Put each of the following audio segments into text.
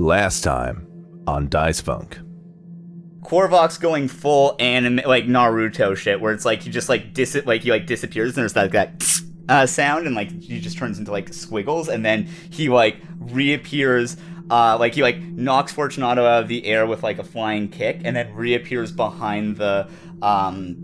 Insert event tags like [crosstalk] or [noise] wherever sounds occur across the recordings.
Last time on Dice Funk. Korvok's going full anime, like Naruto shit, where it's like he just like dis like he like disappears and there's that that uh, sound and like he just turns into like squiggles and then he like reappears. Uh, like he like knocks Fortunato out of the air with like a flying kick and then reappears behind the um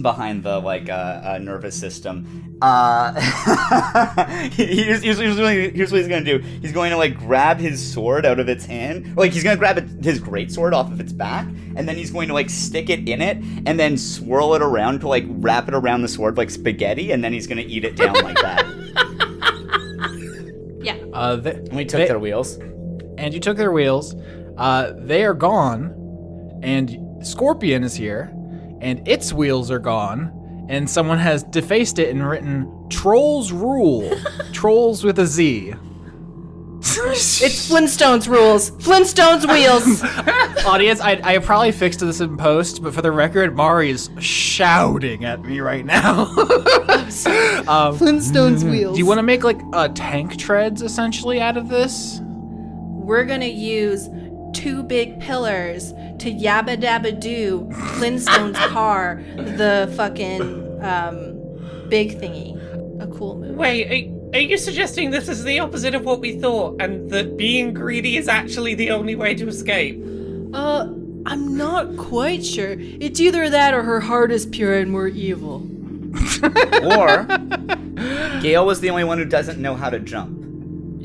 behind the like uh, uh, nervous system. Uh, [laughs] here's, here's, here's, what he- here's what he's gonna do. He's going to like grab his sword out of its hand. Like he's gonna grab it, his great sword off of its back, and then he's going to like stick it in it, and then swirl it around to like wrap it around the sword like spaghetti, and then he's gonna eat it down like that. [laughs] Yeah. Uh, they, And we took they- their wheels. and you took their wheels. Uh, they are gone, and Scorpion is here, and its wheels are gone, and someone has defaced it and written "Trolls Rule." [laughs] Trolls with a Z. It's Flintstones rules. Flintstones wheels. [laughs] Audience, I, I probably fixed this in post, but for the record, Mari is shouting at me right now. [laughs] um, Flintstones wheels. do you want to make like uh, tank treads essentially out of this? We're gonna use two big pillars to yabba dabba do Flintstones [laughs] car, the fucking um, big thingy. A cool movie. Wait, are, are you suggesting this is the opposite of what we thought, and that being greedy is actually the only way to escape? Uh, I'm not quite sure. It's either that or her heart is pure and we're evil. Or [laughs] Gail was the only one who doesn't know how to jump.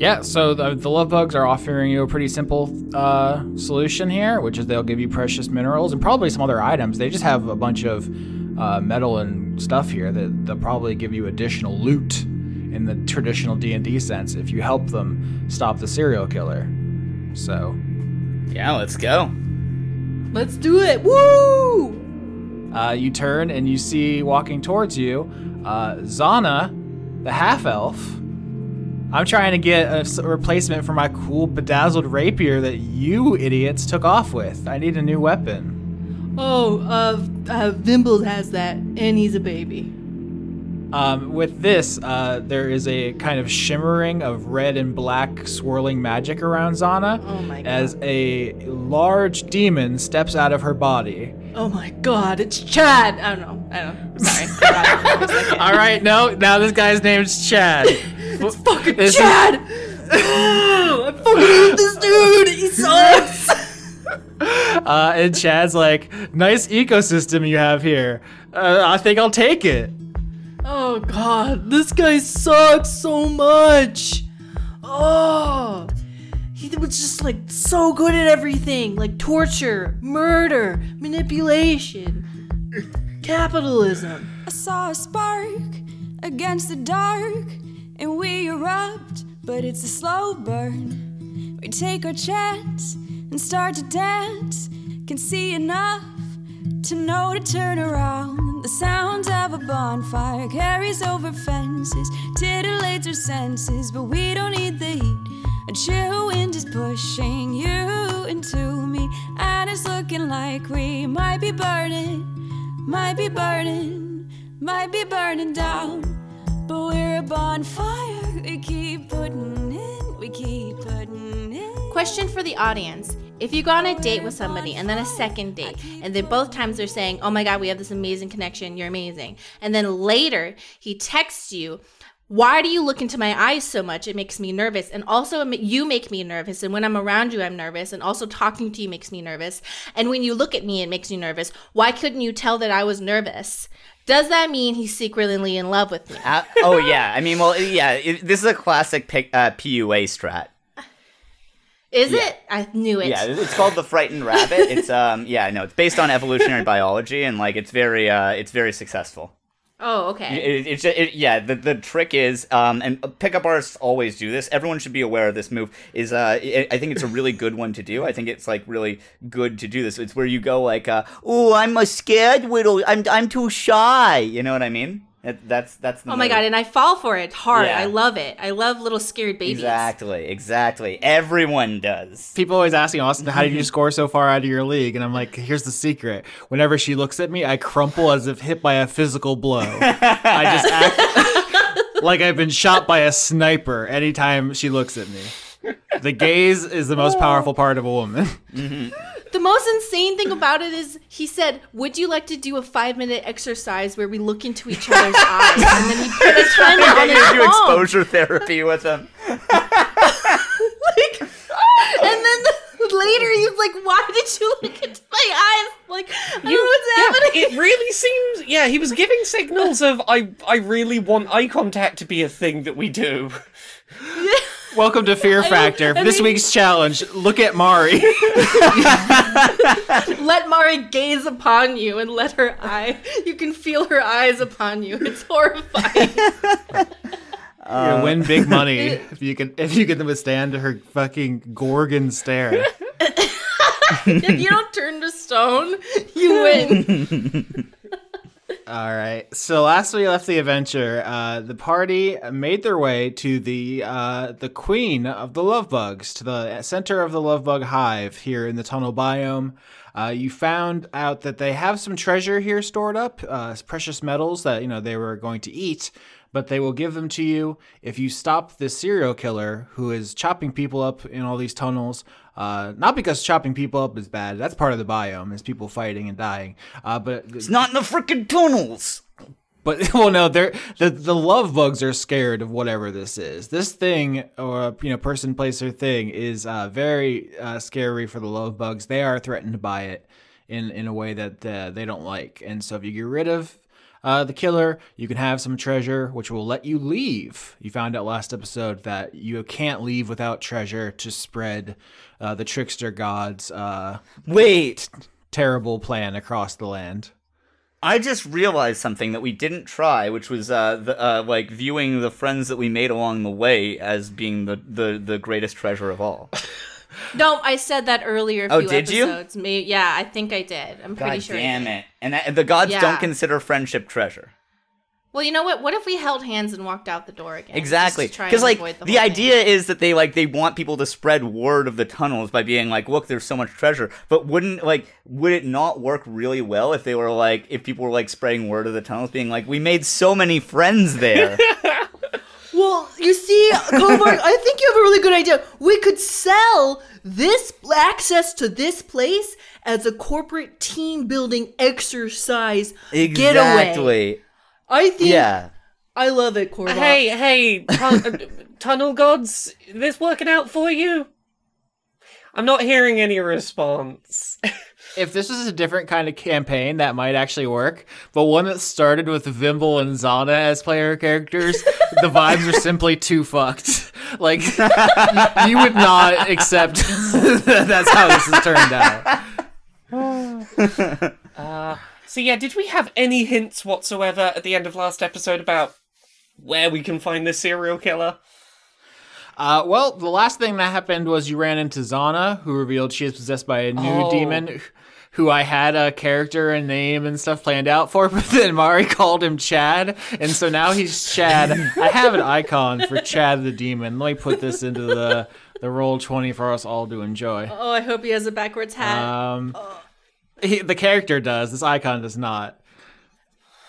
Yeah, so the, the love bugs are offering you a pretty simple uh, solution here, which is they'll give you precious minerals and probably some other items. They just have a bunch of uh, metal and stuff here that they'll probably give you additional loot in the traditional D and D sense if you help them stop the serial killer. So Yeah, let's go. Let's do it! Woo! uh, you turn and you see walking towards you uh, Zana, the half elf. I'm trying to get a replacement for my cool bedazzled rapier that you idiots took off with. I need a new weapon. Oh, uh, uh, Vimble has that, and he's a baby. Um, with this, uh, there is a kind of shimmering of red and black swirling magic around Zana Oh as a large demon steps out of her body. Oh my god, it's Chad! I don't know. I don't know. Sorry. [laughs] I forgot for a second. All right, no, now this guy's name's Chad. [laughs] It's fucking This is- Chad! [laughs] I fucking hate this dude! He [laughs] sucks! Uh, and Chad's like, nice ecosystem you have here. Uh, I think I'll take it. Oh god, this guy sucks so much. Oh, he was just like so good at everything, like torture, murder, manipulation, capitalism. I saw a spark against the dark, and we erupt, but it's a slow burn. We take our chance and start to dance. Can see enough to know to turn around. The sound of a bonfire carries over fences, titillates our senses, but we don't need the heat. A chill wind is pushing you into me, and it's looking like we might be burning, might be burning, might be burning down. But we're a bonfire, we keep putting in, we keep putting in. Question for the audience. If you go on a date with somebody and then a second date, and then both times they're saying, Oh my God, we have this amazing connection, you're amazing. And then later he texts you, Why do you look into my eyes so much? It makes me nervous. And also, you make me nervous. And when I'm around you, I'm nervous. And also, talking to you makes me nervous. And when you look at me, it makes you nervous. Why couldn't you tell that I was nervous? Does that mean he's secretly in love with me? Uh, oh yeah, I mean, well, yeah, it, this is a classic pic, uh, PUA strat. Is it? I knew it. Yeah, it's called the frightened rabbit. It's um, yeah, no, it's based on evolutionary biology, and like it's very, uh, it's very successful. Oh, okay. It, it's just, it, yeah. The, the trick is, um, and pickup artists always do this. Everyone should be aware of this move. Is uh, I I think it's a really good one to do. I think it's like really good to do this. It's where you go like, uh, "Oh, I'm a scared little. I'm I'm too shy." You know what I mean? That, that's that's. The Oh my move. god, and I fall for it hard. Yeah. I love it. I love little scared babies. Exactly, exactly. Everyone does. People always asking Austin, how did you [laughs] score so far out of your league? And I'm like, here's the secret. Whenever she looks at me, I crumple as if hit by a physical blow. I just [laughs] act like I've been shot by a sniper anytime she looks at me. The gaze is the most powerful part of a woman. Mm-hmm. The most insane thing about it is he said, "Would you like to do a five minute exercise where we look into each other's [laughs] eyes?" And then he put a timer on his you do exposure therapy with him. [laughs] like, and then later he's like, "Why did you look into my eyes?" Like, I don't know what's yeah, happening. it really seems. Yeah, he was giving signals of I. I really want eye contact to be a thing that we do. [laughs] Welcome to Fear Factor. I this mean- week's challenge: look at Mari. [laughs] let Mari gaze upon you and let her eye. You can feel her eyes upon you. It's horrifying. [laughs] You're uh, win big money [laughs] if you can if you can withstand her fucking Gorgon stare. if you don't turn to stone, you win. All right. So last we left the adventure, uh, the party made their way to the uh, the queen of the love bugs, to the center of the love bug hive here in the tunnel biome. Uh, you found out that they have some treasure here stored up, uh, precious metals that you know they were going to eat, but they will give them to you if you stop this serial killer who is chopping people up in all these tunnels. Uh, not because chopping people up is bad. That's part of the biome, is people fighting and dying. Uh, but It's not in the freaking tunnels. but [laughs] well, no, they're the the love bugs are scared of whatever this is. This thing, or you know, person, place, or thing, is uh, very uh, scary for the love bugs. They are threatened by it in in a way that uh, they don't like. And so, if you get rid of uh, the killer, you can have some treasure, which will let you leave. You found out last episode that you can't leave without treasure to spread uh, the trickster gods' uh, Wait, terrible plan across the land. I just realized something that we didn't try, which was uh, the, uh, like viewing the friends that we made along the way as being the, the, the greatest treasure of all. [laughs] No, I said that earlier. A Oh, few did you? episodes. Maybe, yeah, I think I did. I'm pretty sure. Damn it! And that, the gods Yeah. don't consider friendship treasure. Well, you know what? What if we held hands and walked out the door again? Exactly, Just to try because like avoid the, whole thing. idea is that they like they want people to spread word of the tunnels by being like, look, there's so much treasure. But wouldn't like would it not work really well if they were like if people were like spreading word of the tunnels, being like, we made so many friends there. [laughs] Well, you see, Kovar, I think you have a really good idea. We could sell this access to this place as a corporate team building exercise getaway. exactly. I think Yeah. I love it, Korva. Hey, hey, tun- uh, tunnel gods, this working out for you? I'm not hearing any response. [laughs] if this was a different kind of campaign, that might actually work. But one that started with Vimble and Zana as player characters, the [laughs] vibes are simply too fucked. [laughs] Like you would not accept that [laughs] that's how this has turned out. So yeah, did we have any hints whatsoever at the end of last episode about where we can find this serial killer? Uh, well, the last thing that happened was you ran into Zana, who revealed she is possessed by a new Oh. demon. Who I had a character and name and stuff planned out for, [laughs] but then Mari called him Chad, and so now he's Chad. I have an icon for Chad the demon. Let me put this into the the Roll20 for us all to enjoy. Oh, I hope he has a backwards hat. Um, he, the character does. This icon does not.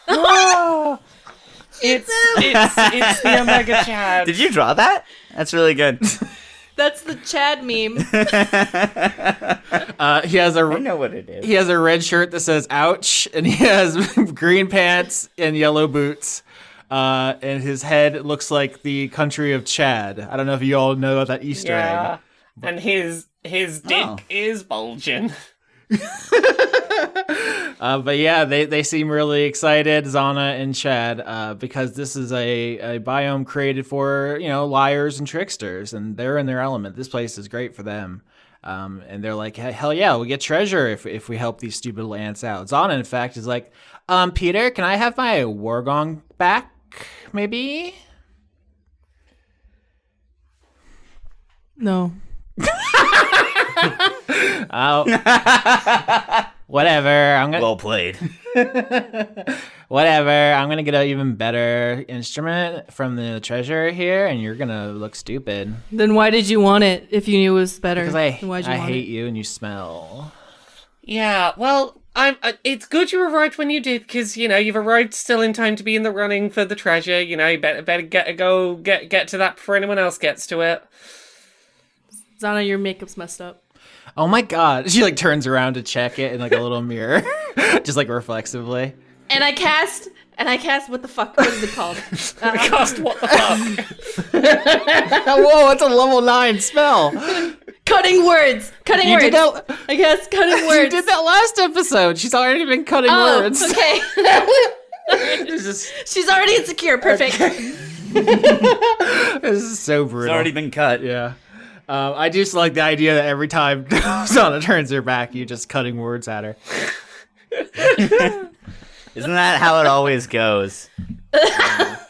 [laughs] It's it's it's the Omega Chad. Did you draw that? That's really good. [laughs] That's the Chad meme. [laughs] Uh, he has a I know what it is. he has a red shirt that says "ouch" and he has [laughs] green pants and yellow boots. Uh, and his head looks like the country of Chad. I don't know if you all know about that Easter yeah, egg. and his his dick Oh. is bulging. [laughs] [laughs] Uh, but yeah, they, they seem really excited, Zana and Chad, uh, because this is a, a biome created for, you know, liars and tricksters, and they're in their element. This place is great for them. Um, and they're like, hell yeah, we get treasure if, if we help these stupid little ants out. Zana, in fact, is like, um, Peter, can I have my Wargong back, maybe? No. [laughs] [laughs] Oh, whatever. I'm gonna Well played. [laughs] whatever. I'm gonna get an even better instrument from the treasure here, and you're gonna look stupid Then why did you want it if you knew it was better? because I why'd you I want hate it? you and you smell. Yeah, well, I'm. Uh, it's good you arrived when you did, because you know you've arrived still in time to be in the running for the treasure. You know, you better better get go get get to that before anyone else gets to it. Zana, your makeup's messed up. Oh my god. She like turns around to check it in like a little mirror. [laughs] Just like reflexively. And I cast, and I cast, what the fuck? What is it called? [laughs] Uh, Cast what the fuck? [laughs] Whoa, that's a level nine spell. cutting words. Cutting You words. did that I guess cutting words. You did that last episode. She's already been cutting Oh, words. okay. This She's already insecure. Perfect. this is so brutal. It's already been cut. Yeah. Um, I just like the idea that every time [laughs] Zana turns her back, you're just cutting words at her. [laughs] Isn't that how it always goes? [laughs]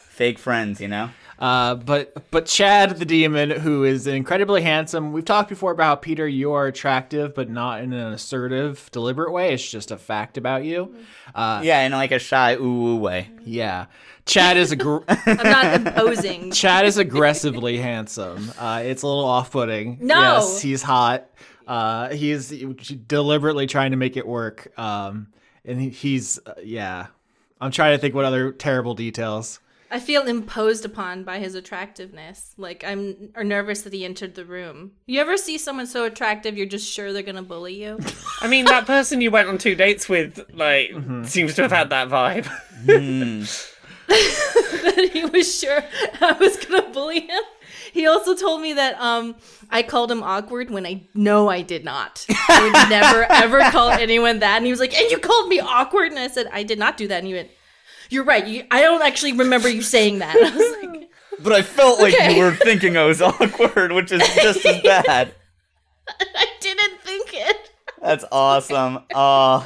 Fake friends, you know? Uh, but but Chad the demon, who is incredibly handsome. We've talked before about how Peter, you are attractive, but not in an assertive, deliberate way. It's just a fact about you. Uh, Yeah, in like a shy ooh ooh way. yeah. Chad is a gr- [laughs] I'm not imposing. [laughs] Chad is aggressively handsome. Uh, it's a little off-putting. No. Yes, he's hot. Uh, he's deliberately trying to make it work. Um, and he, he's uh, yeah. I'm trying to think what other terrible details. I feel imposed upon by his attractiveness. Like I'm or nervous that he entered the room. You ever see someone so attractive you're just sure they're gonna bully you? [laughs] I mean, that person you went on two dates with, like, seems to have had that vibe. [laughs] that he was sure [laughs] I was gonna bully him. He also told me that um I called him awkward when I know I did not. I would never ever call anyone that. And he was like, "And you called me awkward?" And I said, "I did not do that." And he went, "You're right. You, I don't actually remember you saying that." I was like, [laughs] But I felt like Okay. you were thinking I was [laughs] awkward, which is just as bad. [laughs] "I didn't think it." That's awesome. Uh,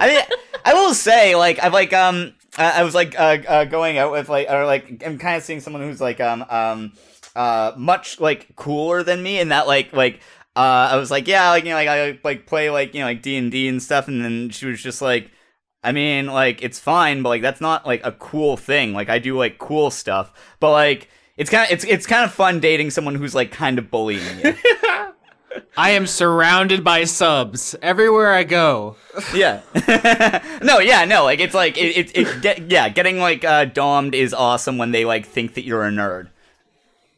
I mean, I will say, like, I've like, um, I, I was like, uh, uh, going out with like, or like, I'm kind of seeing someone who's like, um, um, uh, much like cooler than me, and that like, like, uh, I was like, yeah, like, you know, like, I like play like, you know, like D and D and stuff, and then she was just like. I mean, like it's fine, but like that's not like a cool thing. Like I do like cool stuff, but like it's kind of it's it's kind of fun dating someone who's like kind of bullying you. [laughs] I am surrounded by subs everywhere I go. Yeah. [laughs] no, yeah, no, like it's like it, it, it get, yeah, getting like uh domed is awesome when they like think that you're a nerd.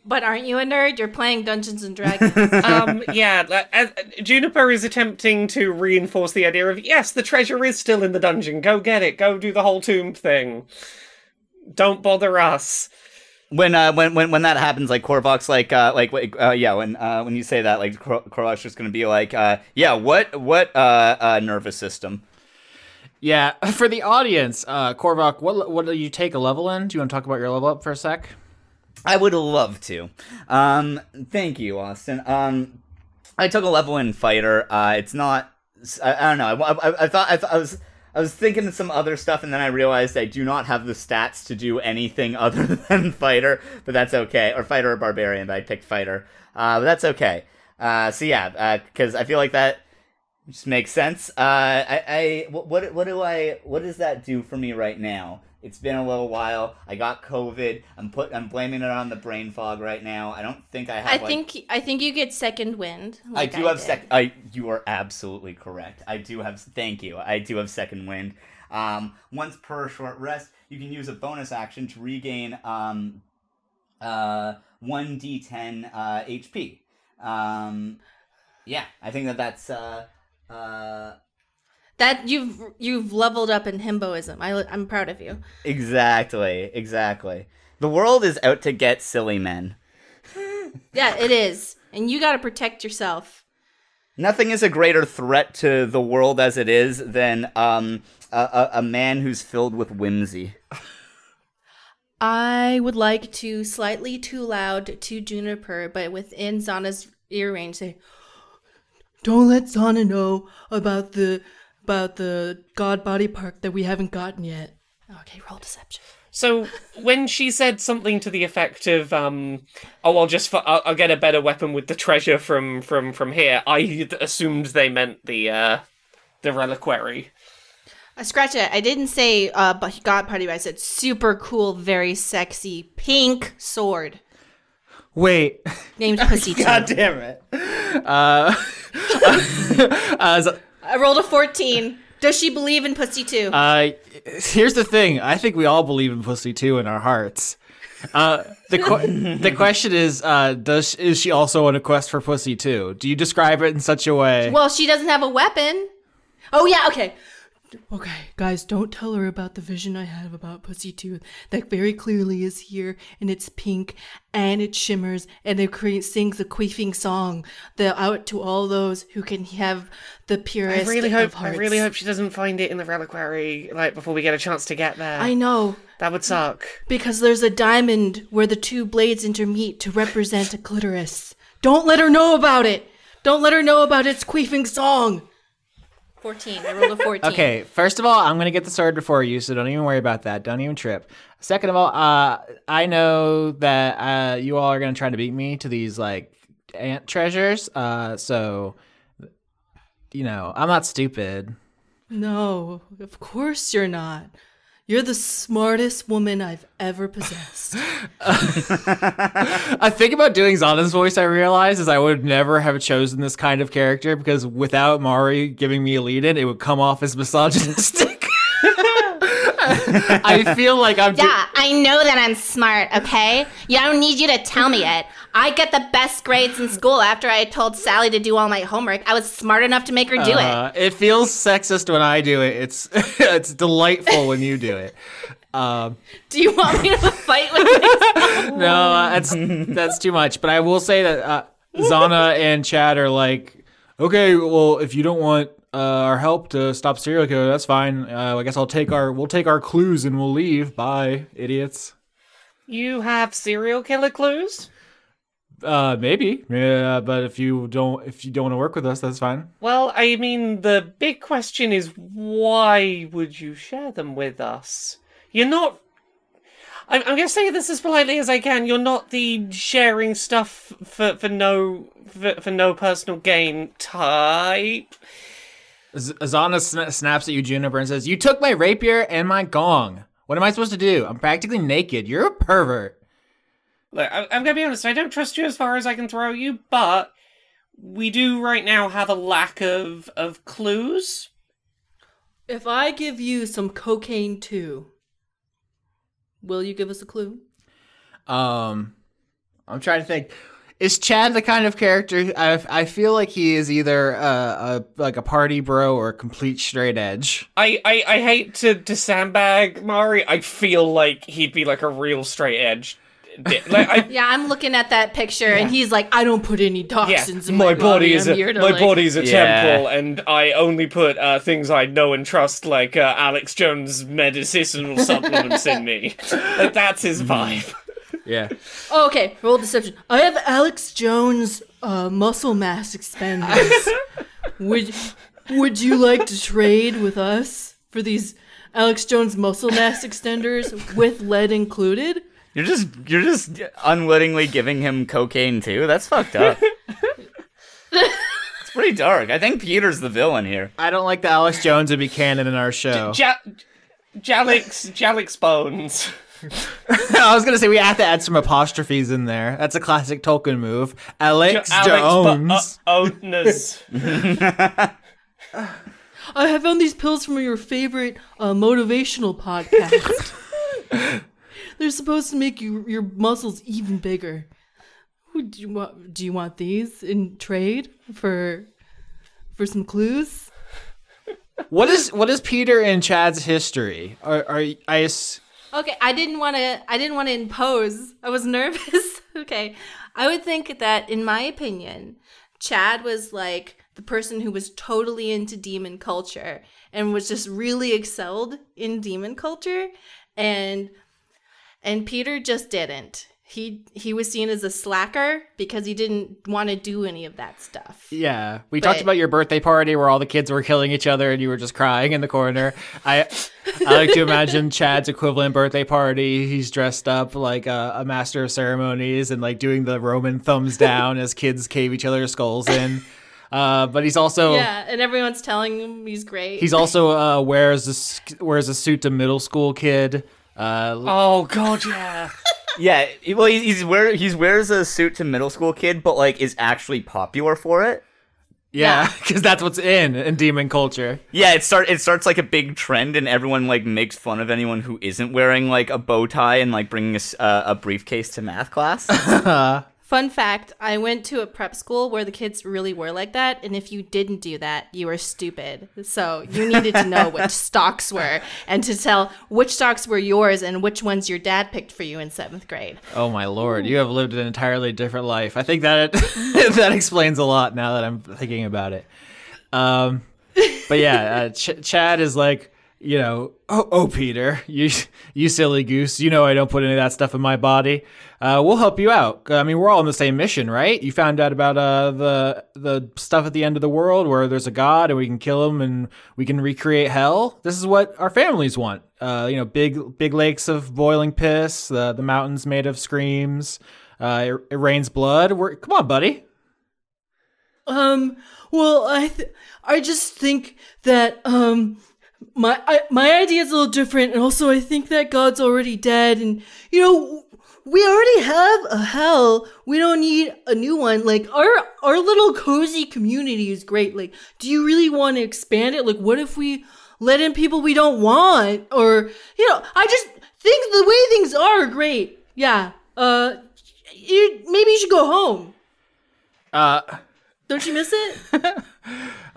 But aren't you a nerd? You're playing Dungeons and Dragons. [laughs] um, [laughs] yeah, like, as, Juniper is attempting to reinforce the idea of yes, the treasure is still in the dungeon. Go get it. Go do the whole tomb thing. Don't bother us. When uh when when, when that happens, like Korvok's like uh like uh yeah when uh when you say that like Kor- Korvok's just gonna be like uh yeah what what uh uh nervous system. Yeah, [laughs] for the audience, uh, Korvok, what what do you take a level in? Do you want to talk about your level up for a sec? I would love to. Um, thank you, Austin. Um, I took a level in fighter. Uh, it's not. I, I don't know. I, I, I thought I, I was. I was thinking of some other stuff, and then I realized I do not have the stats to do anything [laughs] other than fighter. But that's okay. Or fighter or barbarian. But I picked fighter. Uh, but that's okay. Uh, so yeah, because I feel like that just makes sense. Uh, I, I what what do I what does that do for me right now? It's been a little while. I got COVID. I'm put. I'm blaming it on the brain fog right now. I don't think I have. I like- think I think you get second wind. like I do have did. sec. I you are absolutely correct. I do have. Thank you. I do have second wind. Um, once per short rest, you can use a bonus action to regain um, uh, one d10 uh, HP. Um, yeah, I think that that's uh, uh, That you've you've leveled up in himboism. I I'm proud of you. exactly exactly. The world is out to get silly men. [laughs] Yeah, it is, and you got to protect yourself. Nothing is a greater threat to the world as it is than um, a, a, a man who's filled with whimsy. [laughs] I would like to slightly too loud to Juniper, but within Zana's ear range, say, Don't let Zana know about the about the God Body Park that we haven't gotten yet. "Okay, roll deception." So when she said something to the effect of, um, "Oh, I'll just fu- I'll, I'll get a better weapon with the treasure from from from here," I assumed they meant the uh, the reliquary. I scratch it. I didn't say uh, but God party, but I said super cool, very sexy pink sword Wait, named Pussy [laughs] God damn it! Uh, [laughs] uh, so- I rolled a fourteen. Does she believe in Pussy too? uh, here's the thing. I think we all believe in pussy too in our hearts. Uh, the que- [laughs] the question is, uh, does is she also on a quest for pussy too? Do you describe it in such a way? Well, she doesn't have a weapon. Oh yeah, okay. Okay, guys, don't tell her about the vision I have about Pussy Tooth. That very clearly is here, and it's pink, and it shimmers, and it cre- sings a queefing song. The out to all those who can have the purest. I really hope. I really hope she doesn't find it in the reliquary like before we get a chance to get there. I know, that would suck. because there's a diamond where the two blades intermeet to represent a clitoris. Don't let her know about it. Don't let her know about its queefing song. 14. I rolled a 14. Okay, first of all, I'm gonna get the sword before you, so don't even worry about that. Don't even trip. Second of all, uh, I know that uh, you all are gonna try to beat me to these like ant treasures. Uh, so you know, I'm not stupid. No, of course you're not. You're the smartest woman I've ever possessed. [laughs] [laughs] I think about doing Zana's voice. I realize is I would never have chosen this kind of character because without Mari giving me a lead in, it would come off as misogynistic. [laughs] I feel like I'm. do- Yeah, I know that I'm smart, okay? Yeah, I don't need you to tell me it. I get the best grades in school after I told Sally to do all my homework. I was smart enough to make her do it. Uh, it feels sexist when I do it. It's [laughs] it's delightful when you do it. Um, Do you want me to fight with myself? [laughs] no, uh, that's that's too much. But I will say that uh, Zana and Chad are like, okay, well, if you don't want uh, our help to stop serial killer, that's fine. Uh, I guess I'll take our we'll take our clues and we'll leave. Bye, idiots. You have serial killer clues? Uh, maybe. Yeah, but if you don't if you don't want to work with us, that's fine. Well, I mean, the big question is why would you share them with us? You're not. I'm, I'm gonna say this as politely as I can. You're not the sharing stuff for for no for, for no personal gain type. Z- Zana sna- snaps at you, Juniper, and says, "You took my rapier and my gong. What am I supposed to do? I'm practically naked. You're a pervert." Look, I, I'm gonna be honest. I don't trust you as far as I can throw you, but we do right now have a lack of of clues. if I give you some cocaine too, will you give us a clue? Um, I'm trying to think. Is Chad the kind of character? I, I feel like he is either uh, a like a party bro or a complete straight edge. I, I, I hate to, to sandbag Mari. I feel like he'd be like a real straight edge. [laughs] Like, I, Yeah, I'm looking at that picture and he's like, I don't put any yeah, toxins in my, my body is a my like- body's a Yeah. temple, and I only put uh, things I know and trust, like uh, Alex Jones medicinal supplements in me. [laughs] Like that's his vibe. Yeah. Oh, okay, roll deception. I have Alex Jones uh, muscle mass expanders. would Would you like to trade with us for these Alex Jones muscle mass extenders with lead included? You're just you're just unwittingly giving him cocaine too. That's fucked up. it's pretty dark. I think Peter's the villain here. I don't like the Alex Jones would be canon in our show. Ja- Jalix Jalix bones. [laughs] I was gonna say we have to add some apostrophes in there. That's a classic Tolkien move. Alex, Alex Bo- Jones. uh, [laughs] owners. I have found these pills from your favorite uh, motivational podcast. [laughs] They're supposed to make you your muscles even bigger. Would you want? Do you want these in trade for for some clues? what is what is Peter and Chad's history? Are, are I? ass- Okay, I didn't want to. I didn't want to impose. I was [laughs] nervous. okay, I would think that, in my opinion, Chad was like the person who was totally into demon culture and was just really excelled in demon culture, and and Peter just didn't. He he was seen as a slacker because he didn't want to do any of that stuff. Yeah, we talked about your birthday party where all the kids were killing each other and you were just crying in the corner. I I like to imagine Chad's equivalent birthday party. He's dressed up like a, a master of ceremonies and like doing the Roman thumbs [laughs] down as kids cave each other's skulls in. Uh, but he's also Yeah, and everyone's telling him he's great. he's also uh, wears a s- wears a suit to middle school kid. Uh, Oh god, yeah. Yeah, he- well, he's wear he's wears a suit to middle school kid, but like is actually popular for it. Yeah, because [laughs] that's what's in in demon culture. Yeah, it start it starts like a big trend, and everyone like makes fun of anyone who isn't wearing like a bow tie and like bringing a, s- uh, a briefcase to math class. [laughs] Fun fact I went to a prep school where the kids really were like that. And if you didn't do that, you were stupid. So you needed to know which [laughs] stocks were and to tell which stocks were yours and which ones your dad picked for you in seventh grade. Oh my lord, you have lived an entirely different life. I think that [laughs] that explains a lot now that I'm thinking about it. Um, but yeah, uh, Ch- Chad is like, you know, oh, oh Peter, you you silly goose, you know I don't put any of that stuff in my body. Uh, we'll help you out. I mean, we're all on the same mission, right? You found out about uh, the the stuff at the end of the world where there's a god and we can kill him and we can recreate hell. This is what our families want. Uh, you know, big big lakes of boiling piss, the the mountains made of screams. Uh, it, it rains blood. We're, come on, buddy. Um. Well, I th- I just think that um my I, my idea is a little different, and also I think that God's already dead, and you know we already have a hell. We don't need a new one. Like our our little cozy community is great. Like, do you really want to expand it? Like, what if we let in people we don't want, or you know, I just think the way things are are great. Yeah. Uh, you maybe you should go home. Uh, Don't you miss it? [laughs]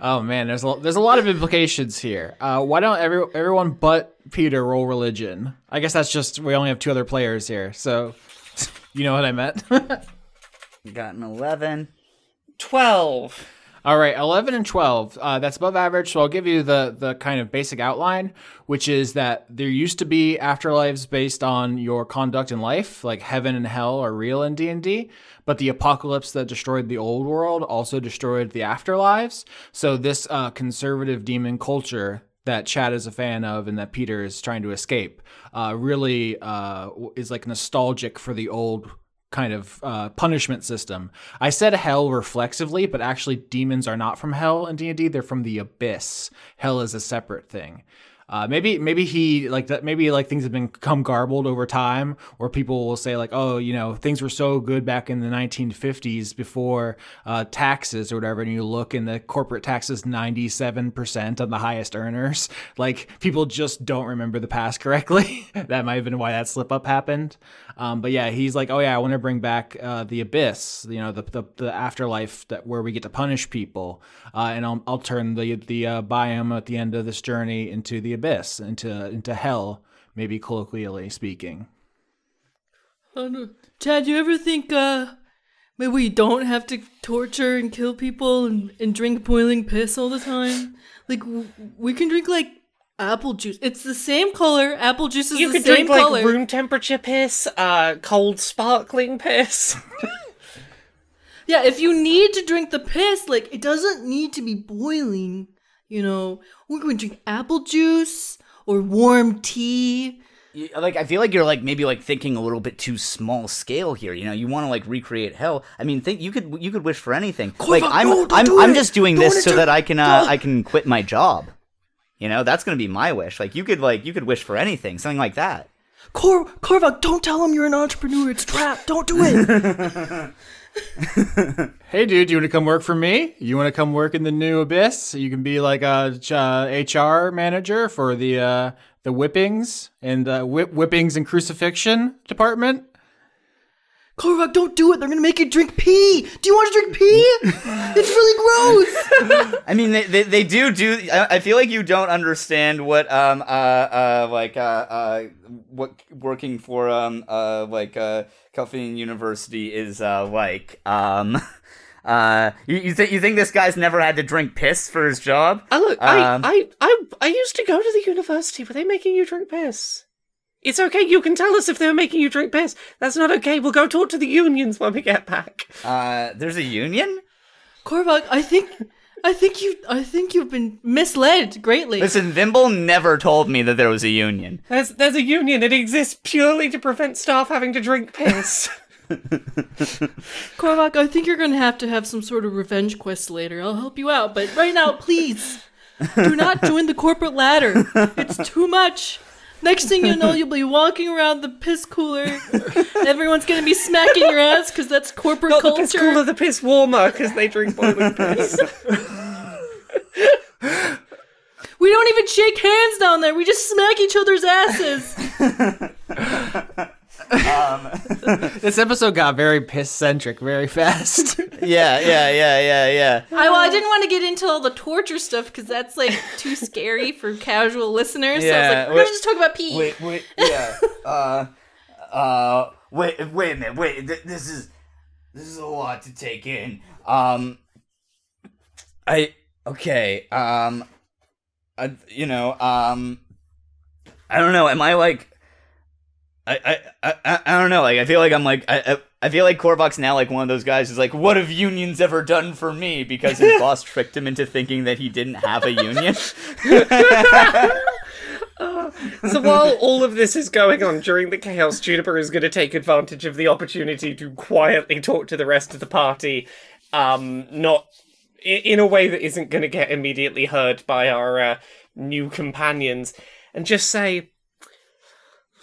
oh man, there's a, there's a lot of implications here. Uh, why don't every, everyone but Peter roll religion? I guess that's just we only have two other players here, so [laughs] you know what I meant. [laughs] Got an eleven. Twelve. All right, 11 and 12. Uh, that's above average. So I'll give you the the kind of basic outline, which is that there used to be afterlives based on your conduct in life, like heaven and hell are real in D&D, but the apocalypse that destroyed the old world also destroyed the afterlives. So this uh, conservative demon culture that Chad is a fan of and that Peter is trying to escape uh, really uh, is like nostalgic for the old kind of uh, punishment system. I said hell reflexively, but actually demons are not from hell in D&D. They're from the abyss. Hell is a separate thing. Uh, maybe maybe he like that maybe like things have been become garbled over time or people will say like oh you know things were so good back in the 1950s before uh, taxes or whatever and you look and the corporate taxes 97% on the highest earners [laughs] like people just don't remember the past correctly. [laughs] That might have been why that slip up happened. Um, but yeah he's like oh yeah I want to bring back uh, the abyss you know the, the, the afterlife that where we get to punish people. Uh, and I'll, I'll turn the the uh, biome at the end of this journey into the abyss into into hell maybe colloquially speaking I don't. Chad, you ever think uh maybe we don't have to torture and kill people and, and drink boiling piss all the time? Like w- we can drink like apple juice. It's the same color. Apple juice is the same color. You the could same drink like room temperature piss, uh, cold sparkling piss. [laughs] Yeah, if you need to drink the piss, like it doesn't need to be boiling. You know, we're going to drink apple juice or warm tea. You- like I feel like you're like maybe like thinking a little bit too small scale here. You know, you want to like recreate hell. I mean, think you could you could wish for anything. like I'm no, I'm do I'm just doing Don't this so inter- that I can uh. I can quit my job. You know, that's gonna be my wish. Like you could like you could wish for anything, something like that. Cor- Corvac, don't tell him you're an entrepreneur. It's trap. Don't do it. [laughs] [laughs] hey dude you want to come work for me? You want to come work in the new abyss? You can be like a uh, hr manager for the uh, the whippings and uh, whip- whippings and crucifixion department Corvac, don't do it. They're gonna make you drink pee. Do you want to drink pee? [laughs] it's really gross. [laughs] I mean, they, they, they do do. I, I feel like you don't understand what um uh uh like uh uh what working for um uh like uh Calvin University is uh like um. [laughs] Uh, you, you think you think this guy's never had to drink piss for his job? I look, Um, I, I, I, I used to go to the university. Were they making you drink piss? It's okay. You can tell us if they're making you drink piss. That's not okay. We'll go talk to the unions when we get back. Uh, there's a union. Corvac, I think, I think you, I think you've been misled greatly. Listen, Vimble never told me that there was a union. There's, there's a union. It exists purely to prevent staff having to drink piss. [laughs] Corvac, I think you're gonna have to have some sort of revenge quest later. I'll help you out, but right now, please, do not join the corporate ladder. It's too much. Next thing you know, you'll be walking around the piss cooler. Everyone's gonna be smacking your ass because that's corporate Not the culture. piss cooler, the piss warmer, because they drink boiling [laughs] piss. We don't even shake hands down there. We just smack each other's asses. [laughs] [laughs] This episode got very piss centric very fast. [laughs] Yeah, yeah, yeah, yeah, yeah. I, well, I didn't want to get into all the torture stuff because that's like too scary for casual listeners. so I was Yeah, like, we're wait- gonna just talk about pee. Wait, wait, yeah. [laughs] uh, uh, wait, wait a minute. Wait, th- this is this is a lot to take in. Um, I okay. Um, I, you know, um, I don't know. Am I like? I, I, I, I don't know. Like, I feel like I'm like, I, I, feel like Korvok's now like one of those guys who's like, what have unions ever done for me? Because his [laughs] boss tricked him into thinking that he didn't have a union. [laughs] So while all of this is going on during the chaos, Juniper is going to take advantage of the opportunity to quietly talk to the rest of the party, um, not in a way that isn't going to get immediately heard by our uh, new companions, and just say,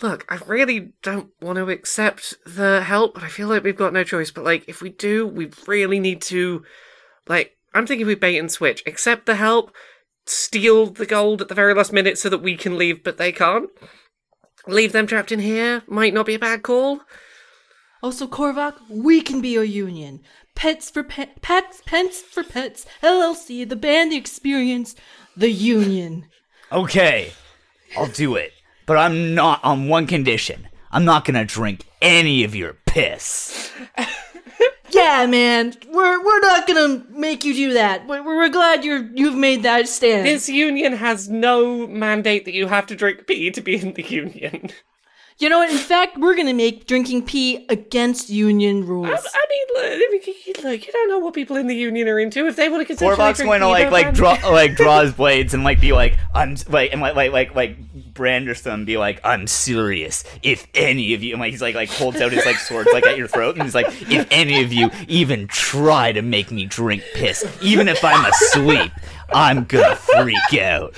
"Look, I really don't want to accept the help, but I feel like we've got no choice. But like, if we do, we really need to, like, I'm thinking we bait and switch. Accept the help." steal the gold at the very last minute so that we can leave, but they can't. Leave them trapped in here might not be a bad call. Also, Korvak, we can be a union. Pets for pe- pets, pets for pets. LLC, the band experience, the union. Okay, I'll do it. But I'm not on one condition. I'm not gonna drink any of your piss. [laughs] Yeah, man, we're we're not gonna make you do that. We're, we're glad you're you've made that stand. This union has no mandate that you have to drink pee to be in the union. [laughs] you know what? In fact, we're gonna make drinking pee against union rules. I, I mean, look, look, you don't know what people in the union are into. If they want to consensually Korvok's drink going to like like draw like draw his [laughs] blades and like be like I'm like and like like like like brandish them be like I'm serious. If any of you and like he's like like holds out his like swords like at your throat and he's like if any of you even try to make me drink piss, even if I'm asleep, I'm gonna freak out.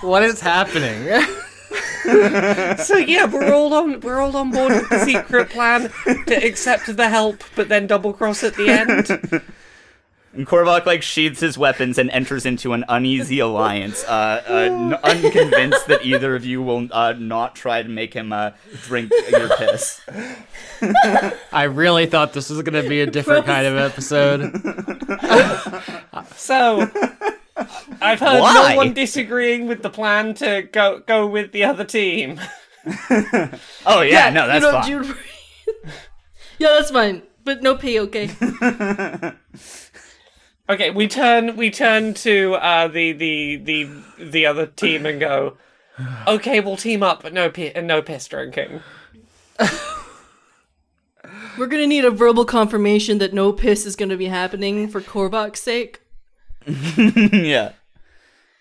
what is happening? [laughs] [laughs] So yeah, we're all on we're all on board with the secret plan to accept the help, but then double cross at the end. And Korvok like sheathes his weapons and enters into an uneasy alliance, uh, uh, n- unconvinced that either of you will uh, not try to make him uh, drink your piss. I really thought this was going to be a different kind of episode. [laughs] So I've heard Why? no one disagreeing with the plan to go go with the other team. [laughs] Oh yeah, no, that's you know, fine. Jude- [laughs] yeah, that's fine. But no pee, okay? [laughs] Okay, we turn we turn to uh, the the the the other team and go. Okay, we'll team up, but no pi- no piss drinking. We're gonna need a verbal confirmation that no piss is gonna be happening for Korvak's sake. [laughs] yeah.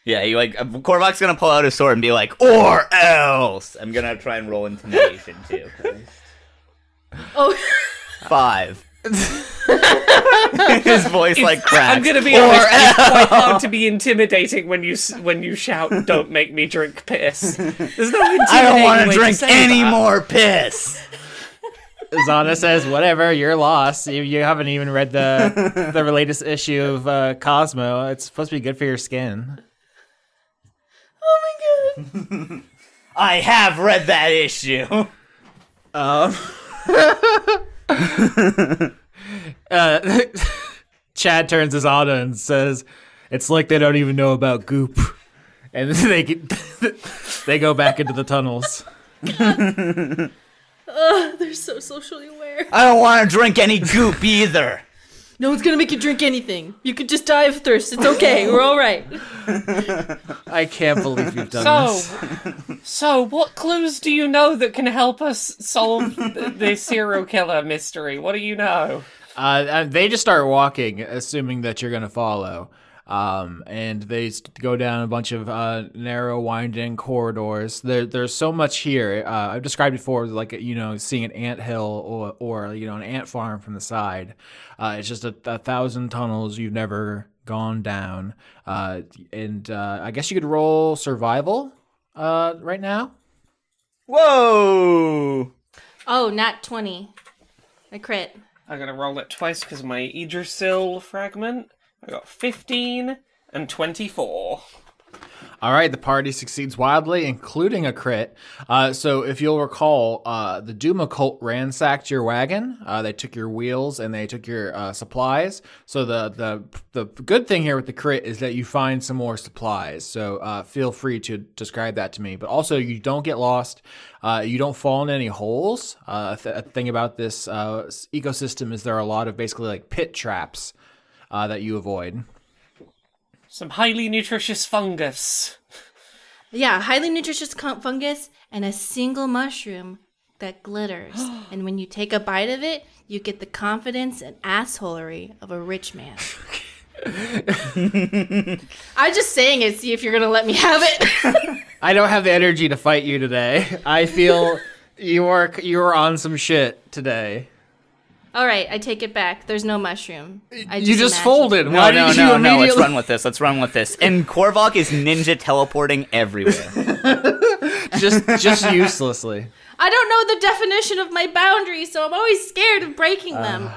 Yeah, he like uh, Korvok's gonna pull out his sword and be like, or else. I'm gonna try and roll intimidation too. [laughs] Oh, Five. [laughs] his voice like cracks. I'm gonna be or honest. It's quite hard to be intimidating when you when you shout, "Don't make me drink piss." There's no intimidating I don't want to drink any that. more piss. Zana says, "Whatever, you're lost. You, you haven't even read the [laughs] the latest issue of uh, Cosmo. It's supposed to be good for your skin." oh my god. [laughs] I have read that issue. [laughs] Uh, Chad turns to Zana and says, "It's like they don't even know about goop," and they get, they go back into the tunnels. Ugh, they're so socially aware. I don't want to drink any goop either. No one's gonna make you drink anything. You could just die of thirst. It's okay. We're all right. I can't believe you've done So, this. so what clues do you know that can help us solve the, this serial killer mystery? What do you know? Uh, they just start walking, assuming that you're gonna follow. Um, and they go down a bunch of uh, narrow, winding corridors. There, there's so much here. Uh, I've described before, like you know, seeing an ant hill or, or you know, an ant farm from the side. Uh, it's just a, a thousand tunnels you've never gone down. Uh, and uh, I guess you could roll survival uh, right now. Whoa! Oh, not 20. I crit. I'm gonna roll it twice because my Idrisil fragment. I got 15 and 24. All right, the party succeeds wildly, including a crit. Uh, so, if you'll recall, uh, the Duma cult ransacked your wagon. Uh, they took your wheels and they took your uh, supplies. So, the, the the good thing here with the crit is that you find some more supplies. So, uh, feel free to describe that to me. But also, you don't get lost. Uh, you don't fall in any holes. Th- a thing about this ecosystem is there are a lot of basically like pit traps uh, that you avoid. Some highly nutritious fungus. Yeah, highly nutritious con- fungus and a single mushroom that glitters. [gasps] and when you take a bite of it, you get the confidence and assholery of a rich man. [laughs] I'm just saying it, see if you're gonna let me have it. [laughs] I don't have the energy to fight you today. I feel [laughs] you are you are on some shit today. All right, I take it back. There's no mushroom. I you just imagined- folded. No, Why no, did no, you no. Let's run with this. Let's run with this. And Korvok is ninja teleporting everywhere. [laughs] just just uselessly. I don't know the definition of my boundaries, so I'm always scared of breaking uh, them.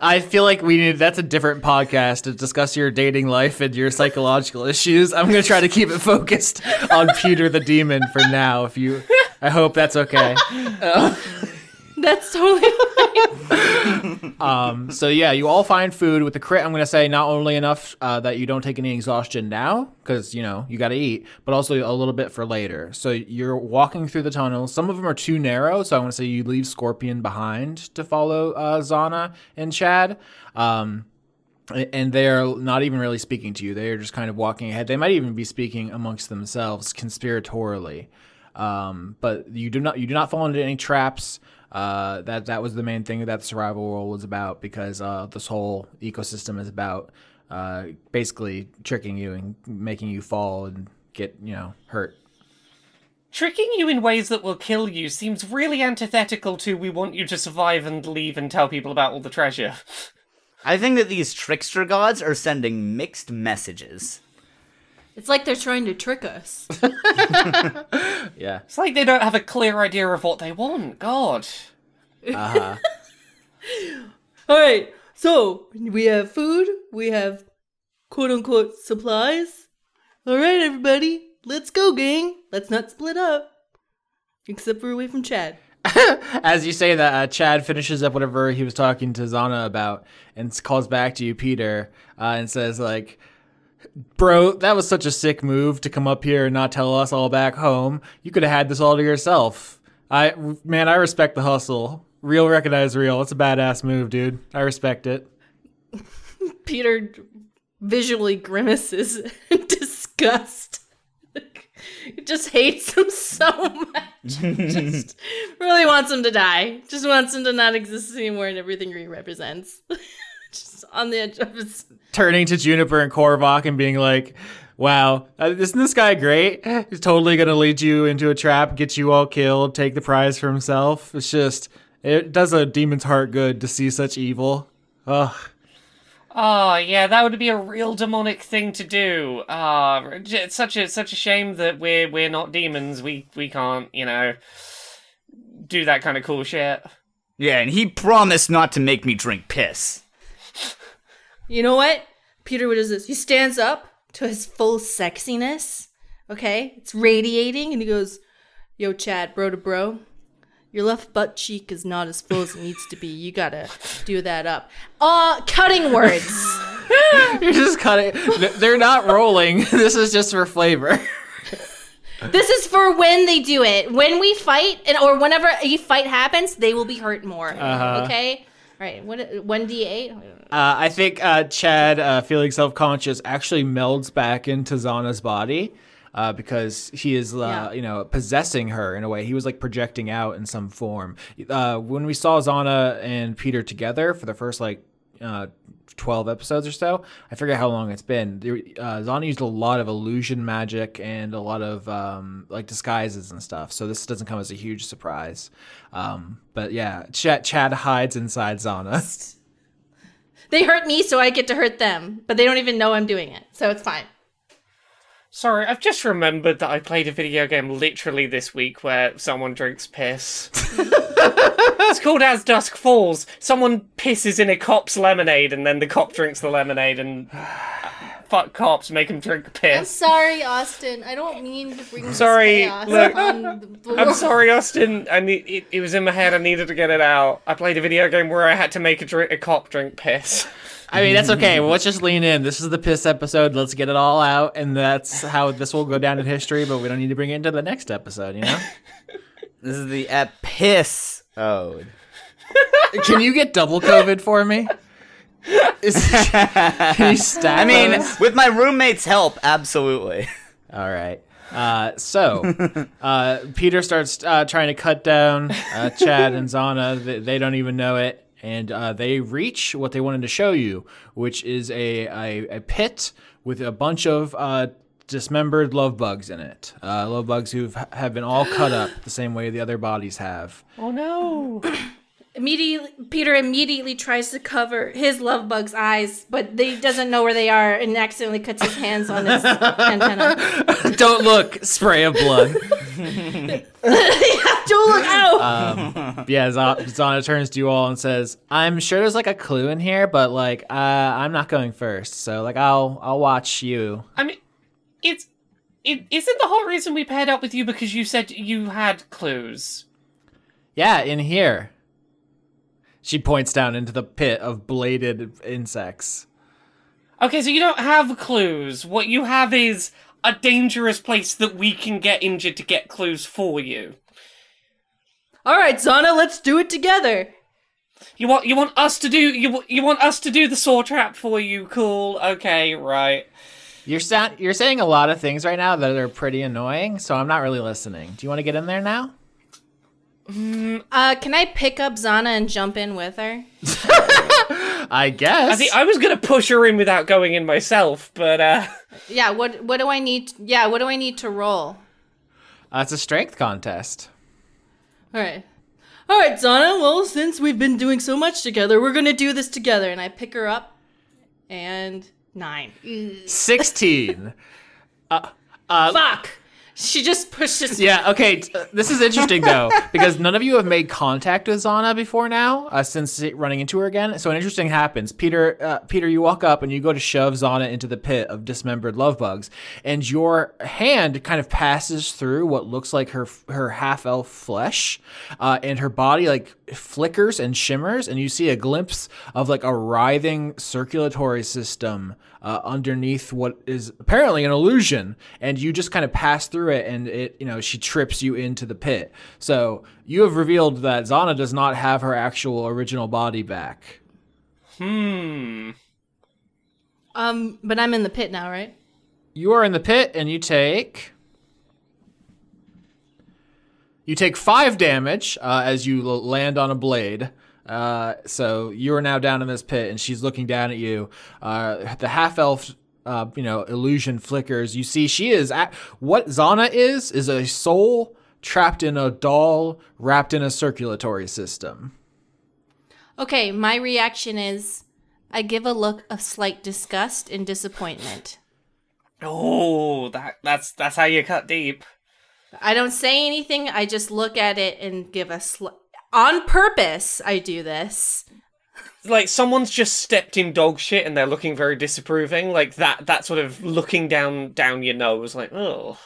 I feel like we need that's a different podcast to discuss your dating life and your psychological issues. I'm gonna try to keep it focused on Peter the Demon for now. If you, I hope that's okay. [laughs] [laughs] [laughs] That's totally fine. [laughs] Um, so yeah, you all find food with the crit. I'm gonna say not only enough uh, that you don't take any exhaustion now, because you know you got to eat, but also a little bit for later. So you're walking through the tunnels. Some of them are too narrow, so I'm gonna say you leave Scorpion behind to follow uh, Zana and Chad. Um, and they're not even really speaking to you. They are just kind of walking ahead. They might even be speaking amongst themselves conspiratorially. Um, but you do not you do not fall into any traps. Uh, that that was the main thing that the survival world was about because uh, this whole ecosystem is about uh, basically tricking you and making you fall and get you know hurt. Tricking you in ways that will kill you seems really antithetical to we want you to survive and leave and tell people about all the treasure. [laughs] I think that these trickster gods are sending mixed messages. It's like they're trying to trick us. [laughs] Yeah. It's like they don't have a clear idea of what they want. God. Uh-huh. [laughs] All right, so we have food, we have quote unquote supplies. All right, everybody, let's go, gang. Let's not split up, except for away from Chad. [laughs] As you say that, uh, Chad finishes up whatever he was talking to Zana about and calls back to you, Peter, uh, and says like, "Bro, that was such a sick move to come up here and not tell us all back home. You could have had this all to yourself. I man, I respect the hustle. Real recognize real. It's a badass move, dude. I respect it. [laughs] Peter visually grimaces [laughs] in disgust. [laughs] just hates him so much. just really wants him to die. Just wants him to not exist anymore and everything he represents. Just on the edge of his. Turning to Juniper and Korvok and being like, "Wow, uh, isn't this guy great? He's totally gonna lead you into a trap, get you all killed, take the prize for himself. It's just." It does a demon's heart good to see such evil. Ugh. Oh yeah, that would be a real demonic thing to do. Ah, it's such a such a shame that we're we're not demons. We we can't, you know, do that kind of cool shit. Yeah, and he promised not to make me drink piss. You know what? Peter, what is this? He stands up to his full sexiness. Okay? It's radiating and he goes, Yo, Chad, bro to bro. Your left butt cheek is not as full as it needs to be. You gotta do that up. Uh, cutting words. [laughs] You're just cutting. They're not rolling. [laughs] This is just for flavor. This is for when they do it. When we fight, and or whenever a fight happens, they will be hurt more. Okay. Right. What? One d eight. Uh, I think uh, Chad, uh, feeling self conscious, actually melds back into Zana's body uh, because he is, uh, Yeah. you know, possessing her in a way. He was like projecting out in some form. Uh, when we saw Zana and Peter together for the first like uh, 12 episodes or so, I forget how long it's been. Uh, Zana used a lot of illusion magic and a lot of um, like disguises and stuff. So this doesn't come as a huge surprise. Um, but yeah, Chad, Chad hides inside Zana. [laughs] They hurt me, so I get to hurt them, but they don't even know I'm doing it, so it's fine. Sorry, I've just remembered that I played a video game literally this week where someone drinks piss. [laughs] it's called As Dusk Falls. Someone pisses in a cop's lemonade and then the cop drinks the lemonade and uh, fuck cops, make them drink piss. I'm sorry, Austin. I don't mean to bring this Sorry, chaos look, on the I'm sorry, Austin. I need, it, it was in my head. I needed to get it out. I played a video game where I had to make a, drink, a cop drink piss. I mean, that's okay. Well, let's [laughs] just lean in. This is the piss episode. Let's get it all out, and that's how this will go down in history. But we don't need to bring it into the next episode, you know? [laughs] This is the episs. Oh. [laughs] Can you get double COVID for me? Is, can you stack I mean, those? with my roommate's help, absolutely. All right. Uh, so, uh, Peter starts uh, trying to cut down uh, Chad and Zana. They, they don't even know it. And uh, they reach what they wanted to show you, which is a, a, a pit with a bunch of uh, dismembered love bugs in it. Uh, love bugs who have been all cut up the same way the other bodies have. Oh no. Immediately, Peter immediately tries to cover his love bug's eyes, but he doesn't know where they are and accidentally cuts his hands on his [laughs] antenna. don't look, spray of blood. [laughs] Don't look out! [laughs] yeah, Z- Zana turns to you all and says, "I'm sure there's like a clue in here, but like uh, I'm not going first, so like I'll I'll watch you." I mean, it's it isn't the whole reason we paired up with you because you said you had clues. Yeah, in here. She points down into the pit of bladed insects. Okay, so you don't have clues. What you have is a dangerous place that we can get injured to get clues for you. All right, Zana, let's do it together. You want you want us to do you you want us to do the saw trap for you? Cool. Okay, right. You're sa- you're saying a lot of things right now that are pretty annoying, so I'm not really listening. Do you want to get in there now? Uh, can I pick up Zana and jump in with her? [laughs] I guess. I think I was gonna push her in without going in myself, but uh, Yeah. What What do I need? Yeah. What do I need to roll? Uh, it's a strength contest. All right. All right, Zana. Well, since we've been doing so much together, we're gonna do this together. And I pick her up, and nine. Sixteen. [laughs] uh, uh Fuck. She just pushes. [laughs] Yeah, okay. uh, This is interesting [laughs] though, because none of you have made contact with Zana before now, uh, since running into her again. So an interesting happens. Peter, uh, Peter, you walk up and you go to shove Zana into the pit of dismembered love bugs, and your hand kind of passes through what looks like her her half elf flesh, uh, and her body like flickers and shimmers, and you see a glimpse of like a writhing circulatory system uh, underneath what is apparently an illusion, and you just kind of pass through it, and it, you know, she trips you into the pit. So you have revealed that Zana does not have her actual original body back. hmm. Um, but I'm in the pit now, right? You are in the pit, and you take. You take five damage uh, as you l- land on a blade. Uh, so you are now down in this pit, and she's looking down at you. Uh, the half elf, uh, you know, illusion flickers. You see, she is at what Zana is is a soul trapped in a doll wrapped in a circulatory system. Okay. My reaction is, I give a look of slight disgust and disappointment. Oh, that that's that's how you cut deep. I don't say anything. I just look at it and give a sl- on purpose. I do this. Like someone's just stepped in dog shit and they're looking very disapproving. Like that that sort of looking down down your nose, like oh.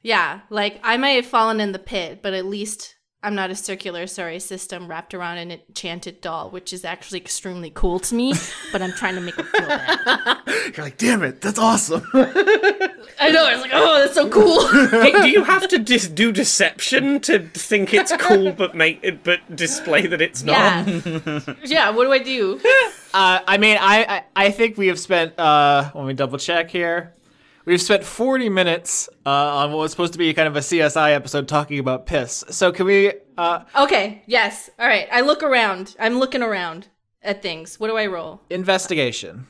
Yeah, like I may have fallen in the pit, but at least I'm not a circular sorry system wrapped around an enchanted doll, which is actually extremely cool to me. [laughs] but I'm trying to make it feel bad. [laughs] You're like, damn it, that's awesome. [laughs] I know. It's like, oh, that's so cool. Hey, do you have to dis- do deception to think it's cool, but make it, but display that it's not? yeah, yeah. What do I do? Uh, I mean, I, I I think we have spent. Uh, let me double check here. We've spent 40 minutes uh, on what was supposed to be kind of a CSI episode talking about piss. So can we? Uh, Okay. Yes. All right. I look around. I'm looking around at things. What do I roll? investigation.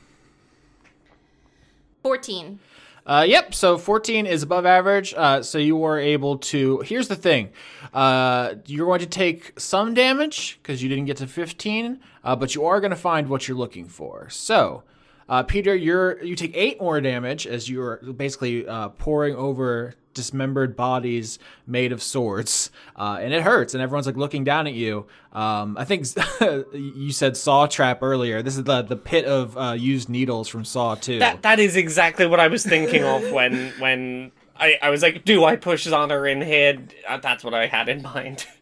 Fourteen. Uh, yep. So 14 is above average. Uh, so you were able to. Here's the thing. Uh, you're going to take some damage because you didn't get to 15, uh, but you are going to find what you're looking for. So Uh, Peter, you're you take eight more damage as you're basically uh, pouring over dismembered bodies made of swords, uh, and it hurts. And everyone's like looking down at you. Um, I think [laughs] you said Saw Trap earlier. This is the the pit of uh, used needles from Saw Two. That that is exactly what I was thinking of when when I, I was like, do I push Zana in here? Uh, That's what I had in mind. [laughs]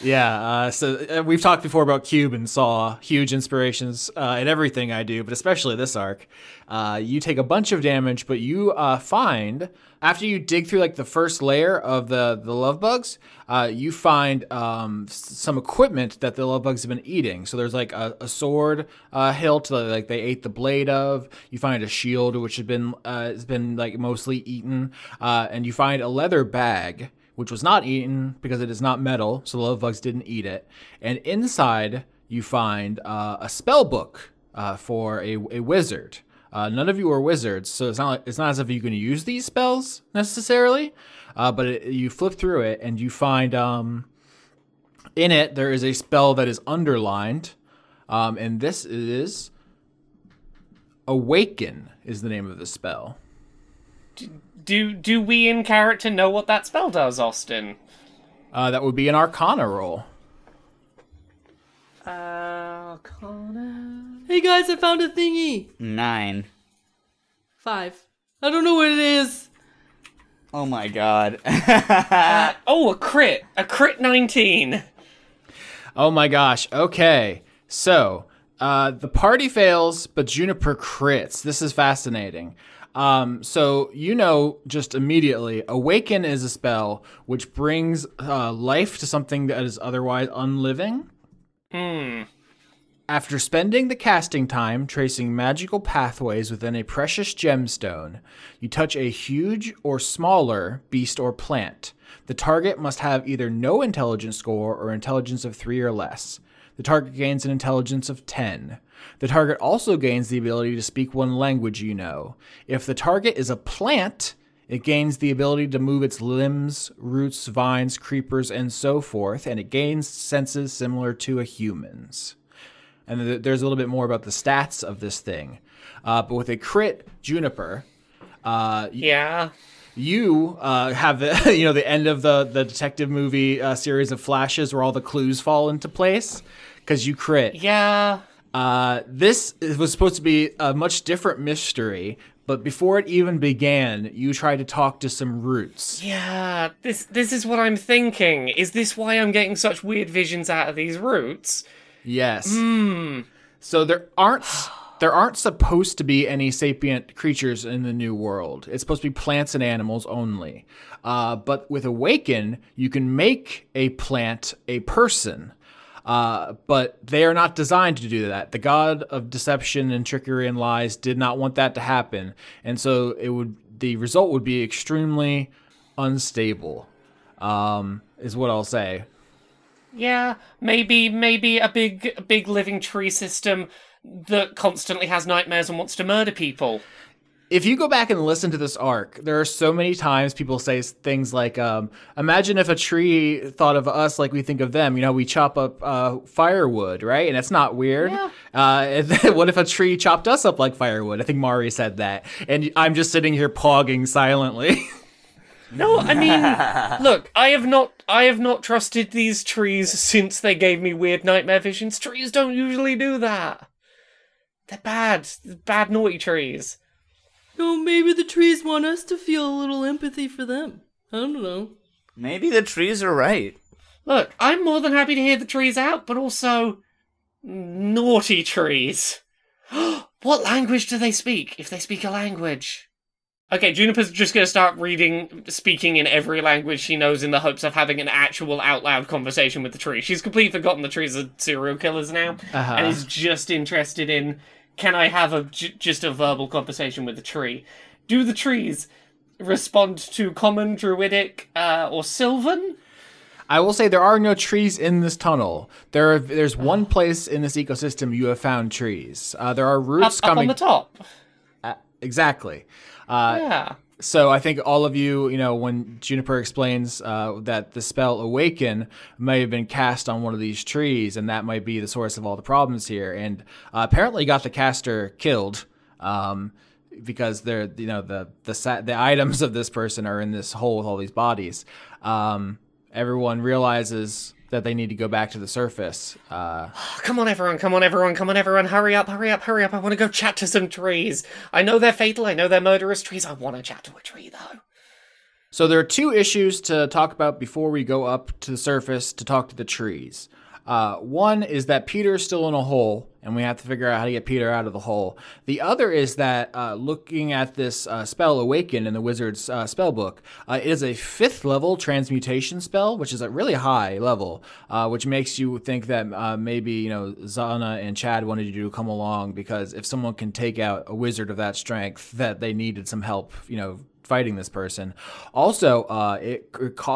Yeah, uh, so uh, we've talked before about Cube and Saw, huge inspirations uh, in everything I do, but especially this arc. Uh, you take a bunch of damage, but you find after you dig through like the first layer of the the love bugs, uh, you find um, some equipment that the love bugs have been eating. So there's like a, a sword uh, hilt that like they ate the blade of. You find a shield which has been uh, has been like mostly eaten, uh, and you find a leather bag which was not eaten because it is not metal, so the love bugs didn't eat it. And inside, you find uh, a spell book uh, for a, a wizard. Uh, none of you are wizards, so it's not like, it's not as if you can use these spells necessarily. Uh, but it, you flip through it and you find um, in it there is a spell that is underlined, um, and this is Awaken is the name of the spell. do do we in character know what that spell does, Austin? Uh, that would be an Arcana roll. Uh, Connor. Hey guys, I found a thingy. Nine. Five. I don't know what it is. Oh my god. [laughs] Oh, a crit, a crit nineteen. Oh my gosh. Okay. So, uh, the party fails, but Juniper crits. This is fascinating. Um, so, you know, just immediately, Awaken is a spell which brings uh, life to something that is otherwise unliving. Hmm. After spending the casting time tracing magical pathways within a precious gemstone, you touch a huge or smaller beast or plant. The target must have either no intelligence score or intelligence of 3 or less. The target gains an intelligence of 10. The target also gains the ability to speak one language you know. If the target is a plant, it gains the ability to move its limbs, roots, vines, creepers, and so forth, and it gains senses similar to a human's and th- there's a little bit more about the stats of this thing. Uh, but with a crit juniper, uh, Yeah. you uh, have the [laughs] you know the end of the the detective movie uh, series of flashes where all the clues fall into place because you crit. Yeah. Uh, this was supposed to be a much different mystery, but before it even began, you tried to talk to some roots. Yeah. This this is what I'm thinking. Is this why I'm getting such weird visions out of these roots? Yes. Hmm. So there aren't there aren't supposed to be any sapient creatures in the new world. It's supposed to be plants and animals only. Uh, but with Awaken, you can make a plant a person. Uh, but they are not designed to do that. The god of deception and trickery and lies did not want that to happen, and so it would the result would be extremely unstable. Um, is what I'll say. Yeah, maybe maybe a big big living tree system that constantly has nightmares and wants to murder people. if you go back and listen to this arc, there are so many times people say things like, um, "Imagine if a tree thought of us like we think of them." You know, we chop up uh, firewood, right? And it's not weird. Uh, [laughs] what if a tree chopped us up like firewood? I think Mari said that, and I'm just sitting here pogging silently. [laughs] No, I mean, [laughs] look, I have not I have not trusted these trees since they gave me weird nightmare visions. Trees don't usually do that. They're bad. They're bad naughty trees. Oh, maybe the trees want us to feel a little empathy for them. I don't know. Maybe the trees are right. Look, I'm more than happy to hear the trees out, but also naughty trees. [gasps] what language do they speak? If they speak a language. Okay, Juniper's just gonna start reading, speaking in every language she knows in the hopes of having an actual out loud conversation with the tree. She's completely forgotten the trees are serial killers now, Uh-huh. and is just interested in can I have a j- just a verbal conversation with the tree? Do the trees respond to common, druidic, uh, or sylvan? I will say there are no trees in this tunnel. There, are, there's one place in this ecosystem you have found trees. Uh, there are Up, roots up on the top. exactly. Uh, Yeah. So I think all of you, you know, when Juniper explains uh, that the spell Awaken may have been cast on one of these trees, and that might be the source of all the problems here, and uh, apparently got the caster killed. um, because they're you know the the sa- the items of this person are in this hole with all these bodies. Um, everyone realizes that they need to go back to the surface. Uh, [sighs] Come on, everyone, come on, everyone, come on, everyone, hurry up, hurry up, hurry up. I want to go chat to some trees. I know they're fatal, I know they're murderous trees. I want to chat to a tree, though. So there are two issues to talk about before we go up to the surface to talk to the trees. Uh, one is that Peter's still in a hole, and we have to figure out how to get Peter out of the hole. The other is that uh, looking at this uh, spell Awaken in the Wizard's uh, spell book, uh, it is a fifth level transmutation spell, which is a really high level, uh, which makes you think that uh, maybe you know Zana and Chad wanted you to come along because if someone can take out a wizard of that strength, that they needed some help, you know, fighting this person. Also, uh, it,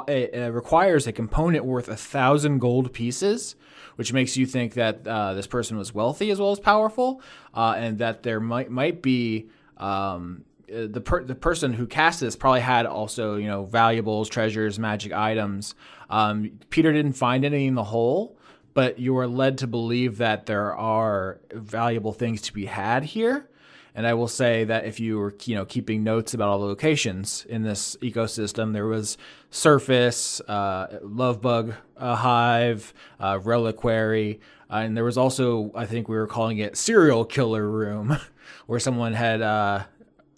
it requires a component worth a thousand gold pieces, which makes you think that uh, this person was wealthy as well as powerful, uh, and that there might might be. Um, uh, the per- the person who cast this probably had also you know valuables, treasures, magic items. Um, Peter didn't find any in the hole, but you are led to believe that there are valuable things to be had here. And I will say that if you were, you know, keeping notes about all the locations in this ecosystem, there was Surface, uh, Lovebug uh, Hive, uh, Reliquary, uh, and there was also, I think we were calling it Serial Killer Room, [laughs] where someone had uh,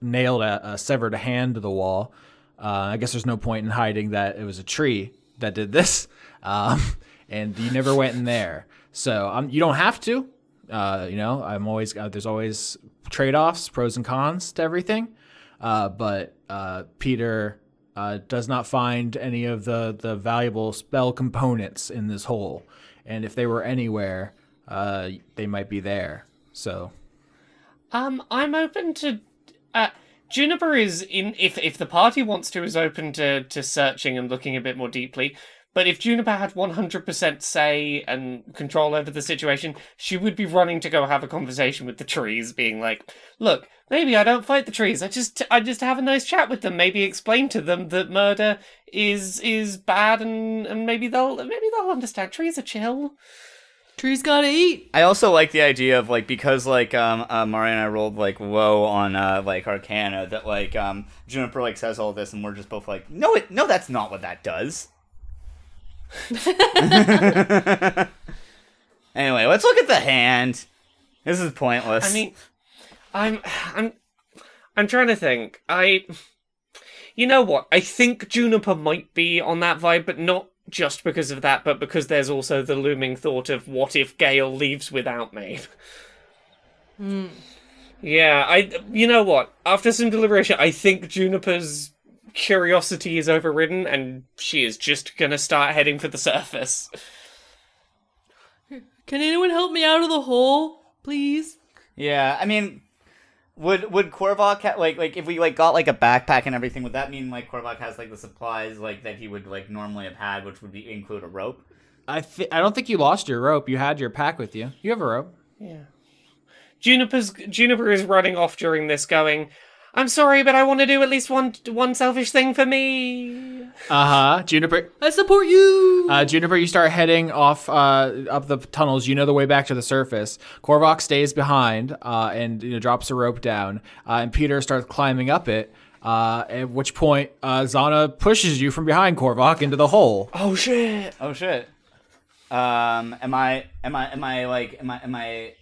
nailed a, a severed hand to the wall. Uh, I guess there's no point in hiding that it was a tree that did this, [laughs] um, and you never went in there. So um, you don't have to. You know, I'm always there's always trade-offs, pros and cons to everything. Uh, but uh, Peter uh, does not find any of the the valuable spell components in this hole, and if they were anywhere, uh, they might be there. So Um, I'm open to. Uh, Juniper is in. If if the party wants to, is open to to searching and looking a bit more deeply. But if Juniper had 100% say and control over the situation, she would be running to go have a conversation with the trees, being like, "Look, maybe I don't fight the trees. I just I just have a nice chat with them. Maybe explain to them that murder is is bad, and and maybe they'll maybe they'll understand. Trees are chill." Trees gotta eat. I also like the idea of like because like um uh, Mario and I rolled like low on uh like Arcana that like um Juniper like says all this and we're just both like no it no that's not what that does. [laughs] anyway, let's look at the hand. This is pointless. I mean, I'm, I'm, I'm trying to think. I, you know what? I think Juniper might be on that vibe, but not just because of that, but because there's also the looming thought of what if Gale leaves without me. Hmm. Yeah, I. You know what? After some deliberation, I think Juniper's curiosity is overridden, and she is just gonna start heading for the surface. Can anyone help me out of the hole, please? yeah, I mean would would Korvok ha- like like if we like got like a backpack and everything would that mean like Korvok has like the supplies like that he would like normally have had which would be include a rope? I th- I don't think you lost your rope. You had your pack with you. You have a rope. Yeah. Juniper's Juniper is running off during this, going, "I'm sorry, but I want to do at least one one selfish thing for me." Uh huh. Juniper. I support you. Uh, Juniper, you start heading off uh, up the tunnels. You know the way back to the surface. Korvok stays behind uh, and you know, drops a rope down, uh, and Peter starts climbing up it. Uh, at which point, uh, Zana pushes you from behind Korvok into the hole. Oh shit! Oh shit. Um, am I? Am I? Am I like? Am I? Am I?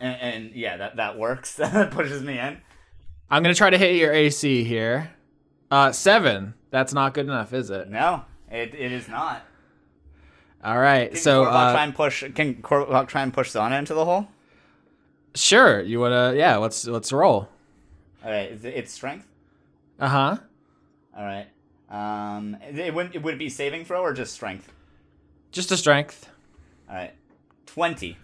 And, and yeah, that that works. [laughs] that pushes me in. I'm gonna try to hit your AC here. Uh, seven. That's not good enough, is it? No, it, it is not. All right. Can So, Korvok uh, try and push. Can Korvok try and push Zana into the hole? sure. You wanna? Yeah. Let's let's roll. All right, is it, it's strength. Uh huh. All right. Um, it, it wouldn't. Would it be saving throw or just strength? Just a strength. All right, twenty.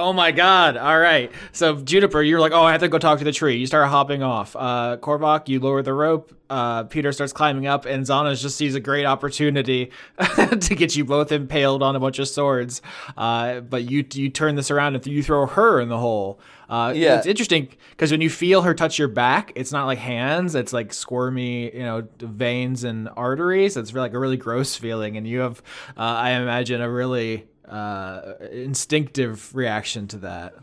Oh my god. All right. So Juniper, you're like, oh, I have to go talk to the tree. You start hopping off. Uh, Korvok, you lower the rope. Uh, Peter starts climbing up, and Zana just sees a great opportunity [laughs] to get you both impaled on a bunch of swords. Uh, but you you turn this around and you throw her in the hole. Uh, Yeah. It's interesting because when you feel her touch your back, it's not like hands. It's like squirmy, you know, veins and arteries. It's like a really gross feeling, and you have, uh, I imagine, a really uh, instinctive reaction to that.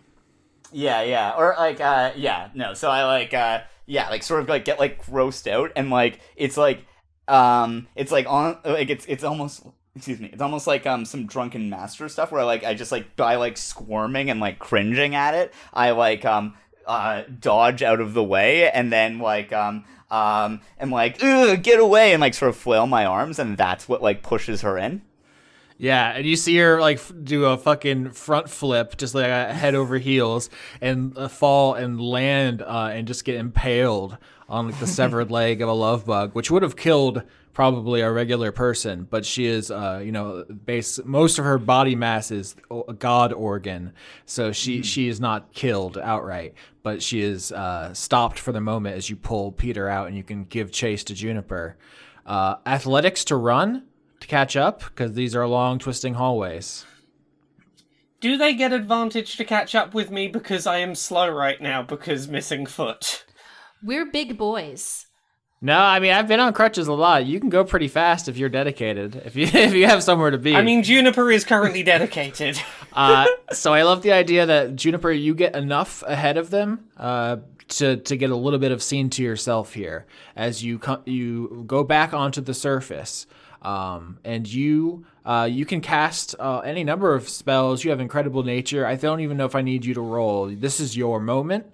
Yeah, yeah, or like, uh, yeah, no. So I like, uh, yeah, like sort of like get like grossed out, and like it's like, um, it's like on like it's it's almost. Excuse me. It's almost like um some drunken master stuff where like I just like by like squirming and like cringing at it, I like um uh dodge out of the way and then like um um am like get away and like sort of flail my arms and that's what like pushes her in. Yeah, and you see her like f- do a fucking front flip, just like head over heels, and uh, fall and land uh, and just get impaled on like, the severed [laughs] leg of a love bug, which would have killed probably a regular person. But she is, uh, you know, base most of her body mass is a god organ, so she she is not killed outright, but she is uh, stopped for the moment as you pull Peter out, and you can give chase to Juniper. Uh, athletics to run to catch up because these are long twisting hallways. Do they get advantage to catch up with me because I am slow right now because missing foot? We're big boys. No, I mean I've been on crutches a lot. You can go pretty fast if you're dedicated. If you [laughs] if you have somewhere to be. I mean, Juniper is currently dedicated. [laughs] uh, so I love the idea that Juniper, you get enough ahead of them uh, to to get a little bit of scene to yourself here as you co- you go back onto the surface. Um, and you uh, you can cast uh, any number of spells. You have incredible nature. I don't even know if I need you to roll. This is your moment.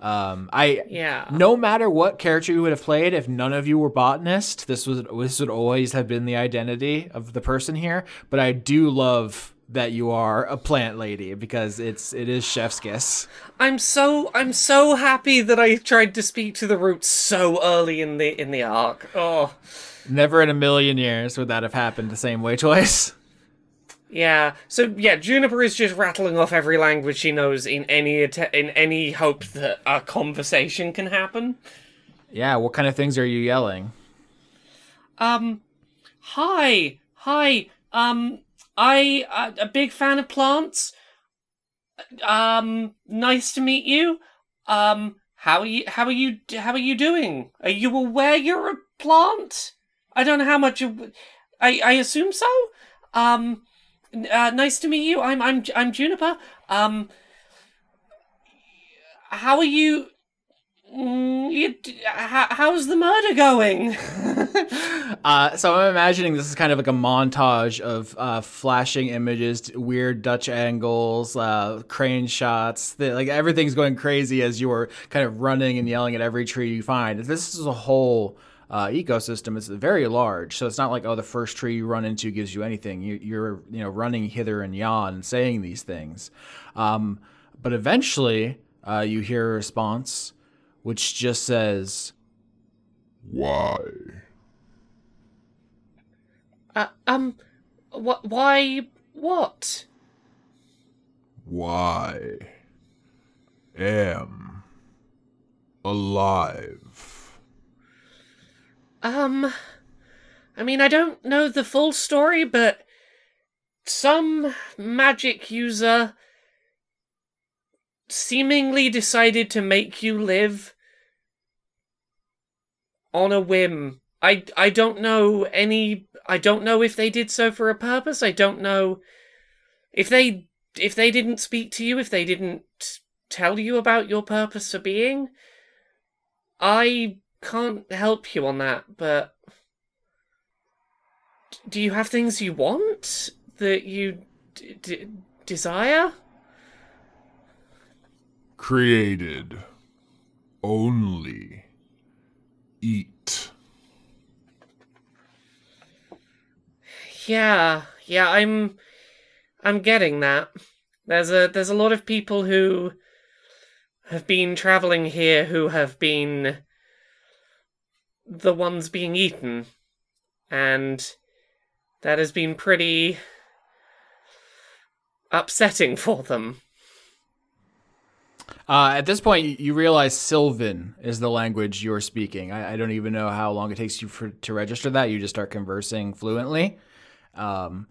Um, I Yeah. No matter what character you would have played, if none of you were botanist, this was this would always have been the identity of the person here. But I do love that you are a plant lady because it's it is chef's kiss. I'm so I'm so happy that I tried to speak to the roots so early in the in the arc. Oh, Never in a million years would that have happened the same way [laughs] twice. yeah. So yeah, Juniper is just rattling off every language she knows in any att- in any hope that a conversation can happen. Yeah, what kind of things are you yelling? Um, hi, hi. Um, I uh, a big fan of plants. Um, nice to meet you. Um, how are you? How are you? How are you doing? Are you aware you're a plant? I don't know how much. You, I I assume so. Um, uh, nice to meet you. I'm I'm I'm Juniper. Um, how are you? Mm, you how, how's the murder going? [laughs] Uh, so I'm imagining this is kind of like a montage of uh, flashing images, weird Dutch angles, uh, crane shots. Like everything's going crazy as you are kind of running and yelling at every tree you find. This is a whole uh, ecosystem. It's very large, so it's not like oh the first tree you run into gives you anything. You, you're you know running hither and yon and saying these things, um, but eventually uh, you hear a response, which just says. Why? Uh, um, what? Why? What? Why am alive? Um, I mean, I don't know the full story, but some magic user seemingly decided to make you live on a whim. I I don't know any. I don't know if they did so for a purpose. I don't know if they if they didn't speak to you. If they didn't tell you about your purpose for being. I can't help you on that, but do you have things you want that you d- d- desire? Created only eat. Yeah, yeah, I'm I'm getting that. There's a there's a lot of people who have been traveling here who have been the ones being eaten. And that has been pretty upsetting [laughs] for them. Uh, at this point, you- realize Sylvan is the language you're speaking. I, I don't even know how long it takes you for, to register that. You just start conversing fluently. Um,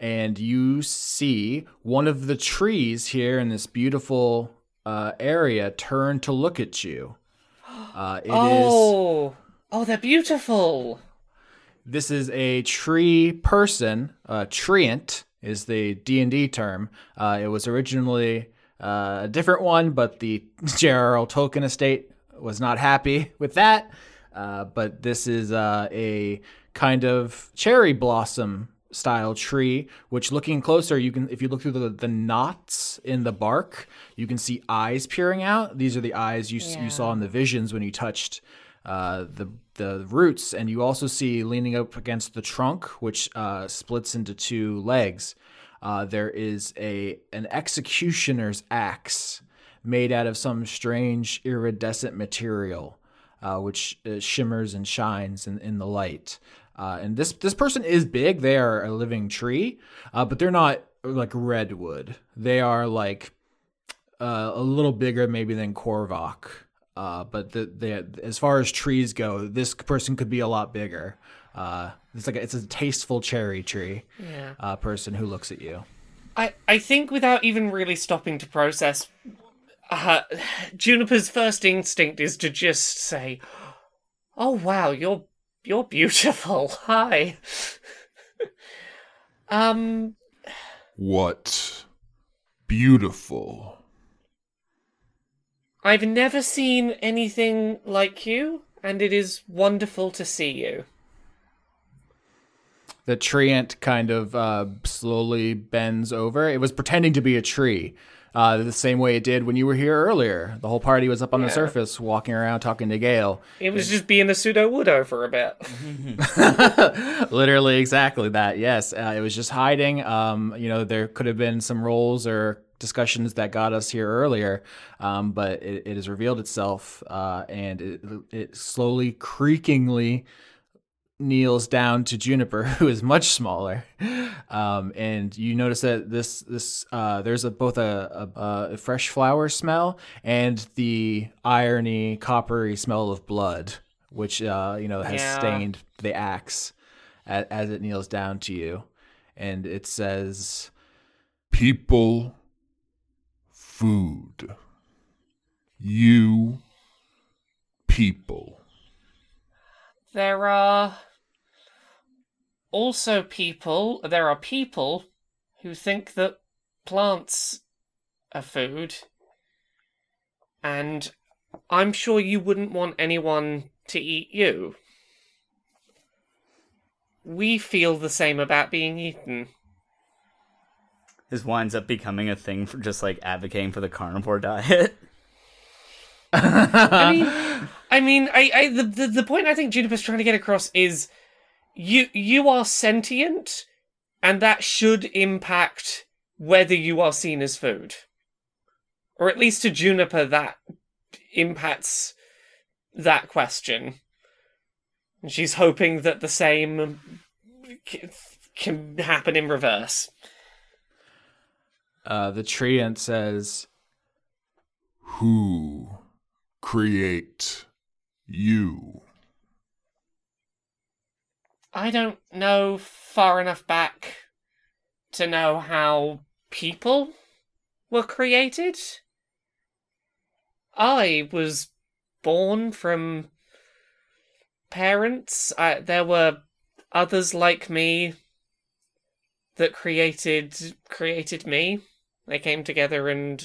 and you see one of the trees here in this beautiful uh, area turn to look at you. [gasps] Uh, it is oh, they're beautiful. this is a tree person. Uh, treant is the D and D term. Uh, it was originally uh, a different one, but the [laughs] J.R.R. Tolkien estate was not happy with that. Uh, but this is uh, a kind of cherry blossom style tree, which looking closer, you can, if you look through the, the knots in the bark, you can see eyes peering out. These are the eyes you, s you saw in the visions when you touched uh, the the roots, and you also see leaning up against the trunk, which uh, splits into two legs. Uh, there is a an executioner's axe made out of some strange iridescent material, uh, which uh, shimmers and shines in, in the light. And this this person is big. They are a living tree, but they're not like redwood. They are like a little bigger maybe than Korvok. Uh, but the, the as far as trees go, this person could be a lot bigger. Uh, it's like a, it's a tasteful cherry tree. Yeah. Uh, person who looks at you. I, I think without even really stopping to process, uh, Juniper's first instinct is to just say, "Oh wow, you're you're beautiful. [laughs] Hi." [laughs] um, What beautiful. I've never seen anything like you, and it is wonderful to see you. The treant kind of uh, slowly bends over. It was pretending to be a tree, uh, the same way it did when you were here earlier. The whole party was up on the surface, walking around, talking to Gale. It was just being a Sudowoodo for a bit. [laughs] Literally, exactly that. Yes, uh, it was just hiding. Um, you know, there could have been some roles or discussions that got us here earlier, um, but it, it has revealed itself, uh, and it, it slowly, creakingly kneels down to Juniper, [laughs] who is much smaller. Um, and you notice that this this uh, there's a, both a, a, a fresh flower smell and the irony coppery smell of blood, which uh, you know has Yeah. stained the axe as, as it kneels down to you, and it says, People, food. You, people. There are also people, there are people who think that plants are food. And I'm sure you wouldn't want anyone to eat you. We feel the same about being eaten. This winds up becoming a thing for just like advocating for the carnivore diet. [laughs] I mean, [laughs] I mean, I, I the, the the point I think Juniper's trying to get across is you you are sentient, and that should impact whether you are seen as food, or at least to Juniper that impacts that question. And she's hoping that the same can happen in reverse. Uh, the treant says, Who create you? I don't know far enough back to know how people were created. I was born from parents. I, there were others like me that created created me. They came together and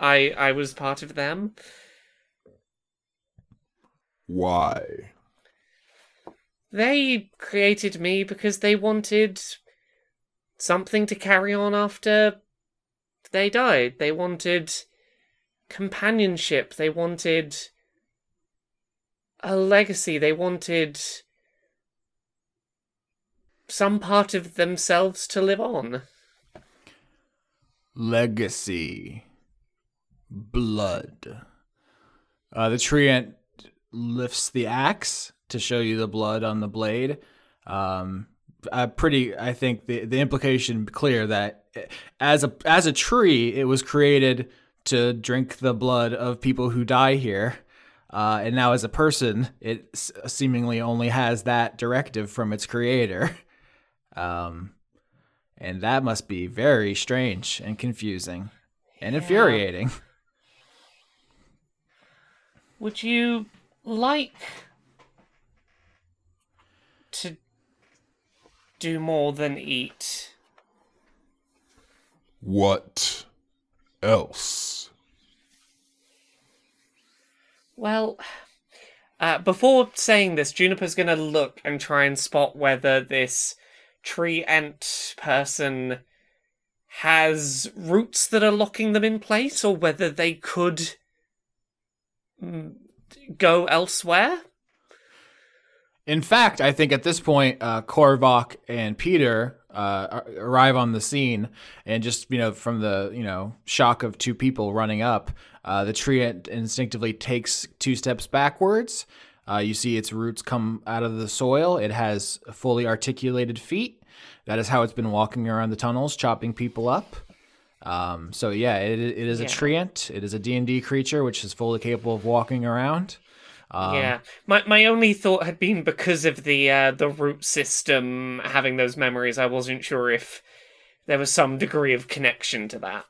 I I was part of them. Why? They created me because they wanted something to carry on after they died. They wanted companionship. They wanted a legacy. They wanted some part of themselves to live on. Legacy, blood. Uh, the treant lifts the axe to show you the blood on the blade. Um, uh, pretty, I think the the implication clear that as a as a tree, it was created to drink the blood of people who die here. Uh, and now, as a person, it seemingly only has that directive from its creator. Um, and that must be very strange and confusing and infuriating. [laughs] Would you like to do more than eat? What else? Well, uh, before saying this, Juniper's gonna look and try and spot whether this treant person has roots that are locking them in place, or whether they could go elsewhere. In fact, I think at this point, uh, Korvok and Peter uh, arrive on the scene, and just you know, from the you know shock of two people running up, uh, the tree instinctively takes two steps backwards. Uh, you see its roots come out of the soil. It has fully articulated feet. That is how it's been walking around the tunnels, chopping people up. Um, so yeah, it, it is a Yeah. treant. It is a D and D creature, which is fully capable of walking around. Um, yeah, my my only thought had been because of the uh, the root system having those memories. I wasn't sure if there was some degree of connection to that.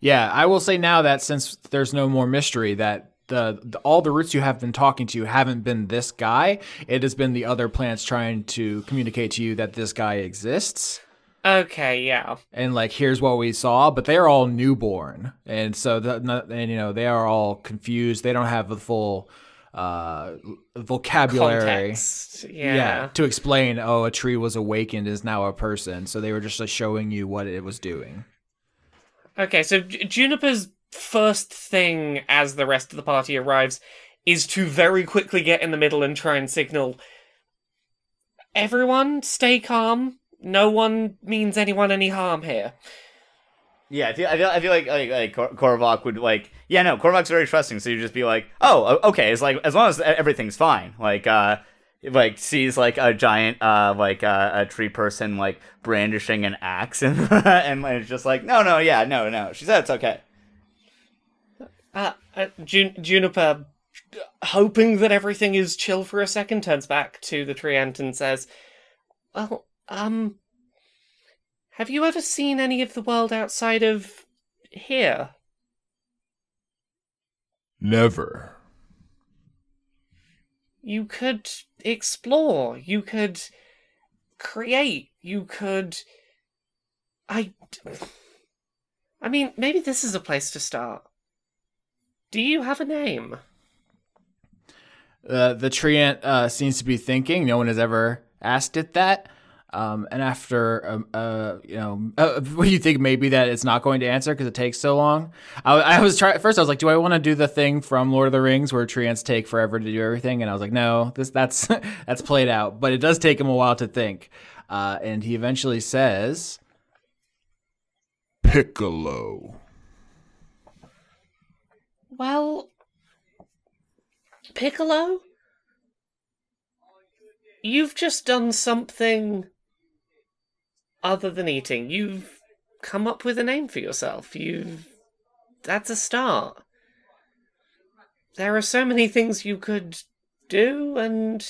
Yeah, I will say now that since there's no more mystery, that the, the all the roots you have been talking to haven't been this guy. It has been the other plants trying to communicate to you that this guy exists. Okay, yeah. And like, here's what we saw, but they're all newborn, and so the, and you know they are all confused. They don't have the full uh vocabulary Context. Yeah. to explain oh a tree was awakened is now a person so they were just like showing you what it was doing Okay, so Juniper's first thing as the rest of the party arrives is to very quickly get in the middle and try and signal everyone stay calm. No one means anyone any harm here. Yeah, I feel, I feel, I feel like like, like Kor- Korvok would like. Yeah, no, Korvok's very trusting. So you just be like, oh, okay. It's like as long as everything's fine. Like, uh, like sees like a giant, uh, like uh, a tree person like brandishing an axe, [laughs] and and it's just like, no, no, yeah, no, no. She said it's okay. Uh, uh, Jun- Juniper, hoping that everything is chill for a second, turns back to the treant and says, Well, um, have you ever seen any of the world outside of here? Never. You could explore, you could create, you could. I. I mean, maybe this is a place to start. Do you have a name? Uh, the treant uh, seems to be thinking. No one has ever asked it that. Um, and after, um, uh, you know, [laughs] uh, what do you think? Maybe that it's not going to answer because it takes so long. I, I was trying first. I was like, do I want to do the thing from Lord of the Rings where treants take forever to do everything? And I was like, no, this that's [laughs] that's played out. But it does take him a while to think. Uh, and he eventually says, Piccolo. Well, Piccolo, you've just done something other than eating. You've come up with a name for yourself. You've. That's a start. There are so many things you could do, and.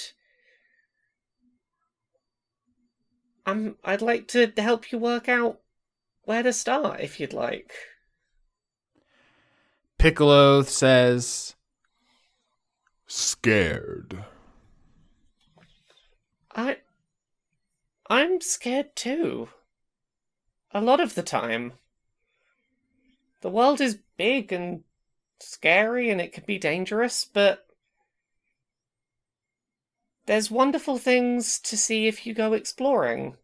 I'm, I'd like to help you work out where to start if you'd like. Piccolo says, Scared. I I'm scared too. A lot of the time. The world is big and scary and it can be dangerous, but there's wonderful things to see if you go exploring.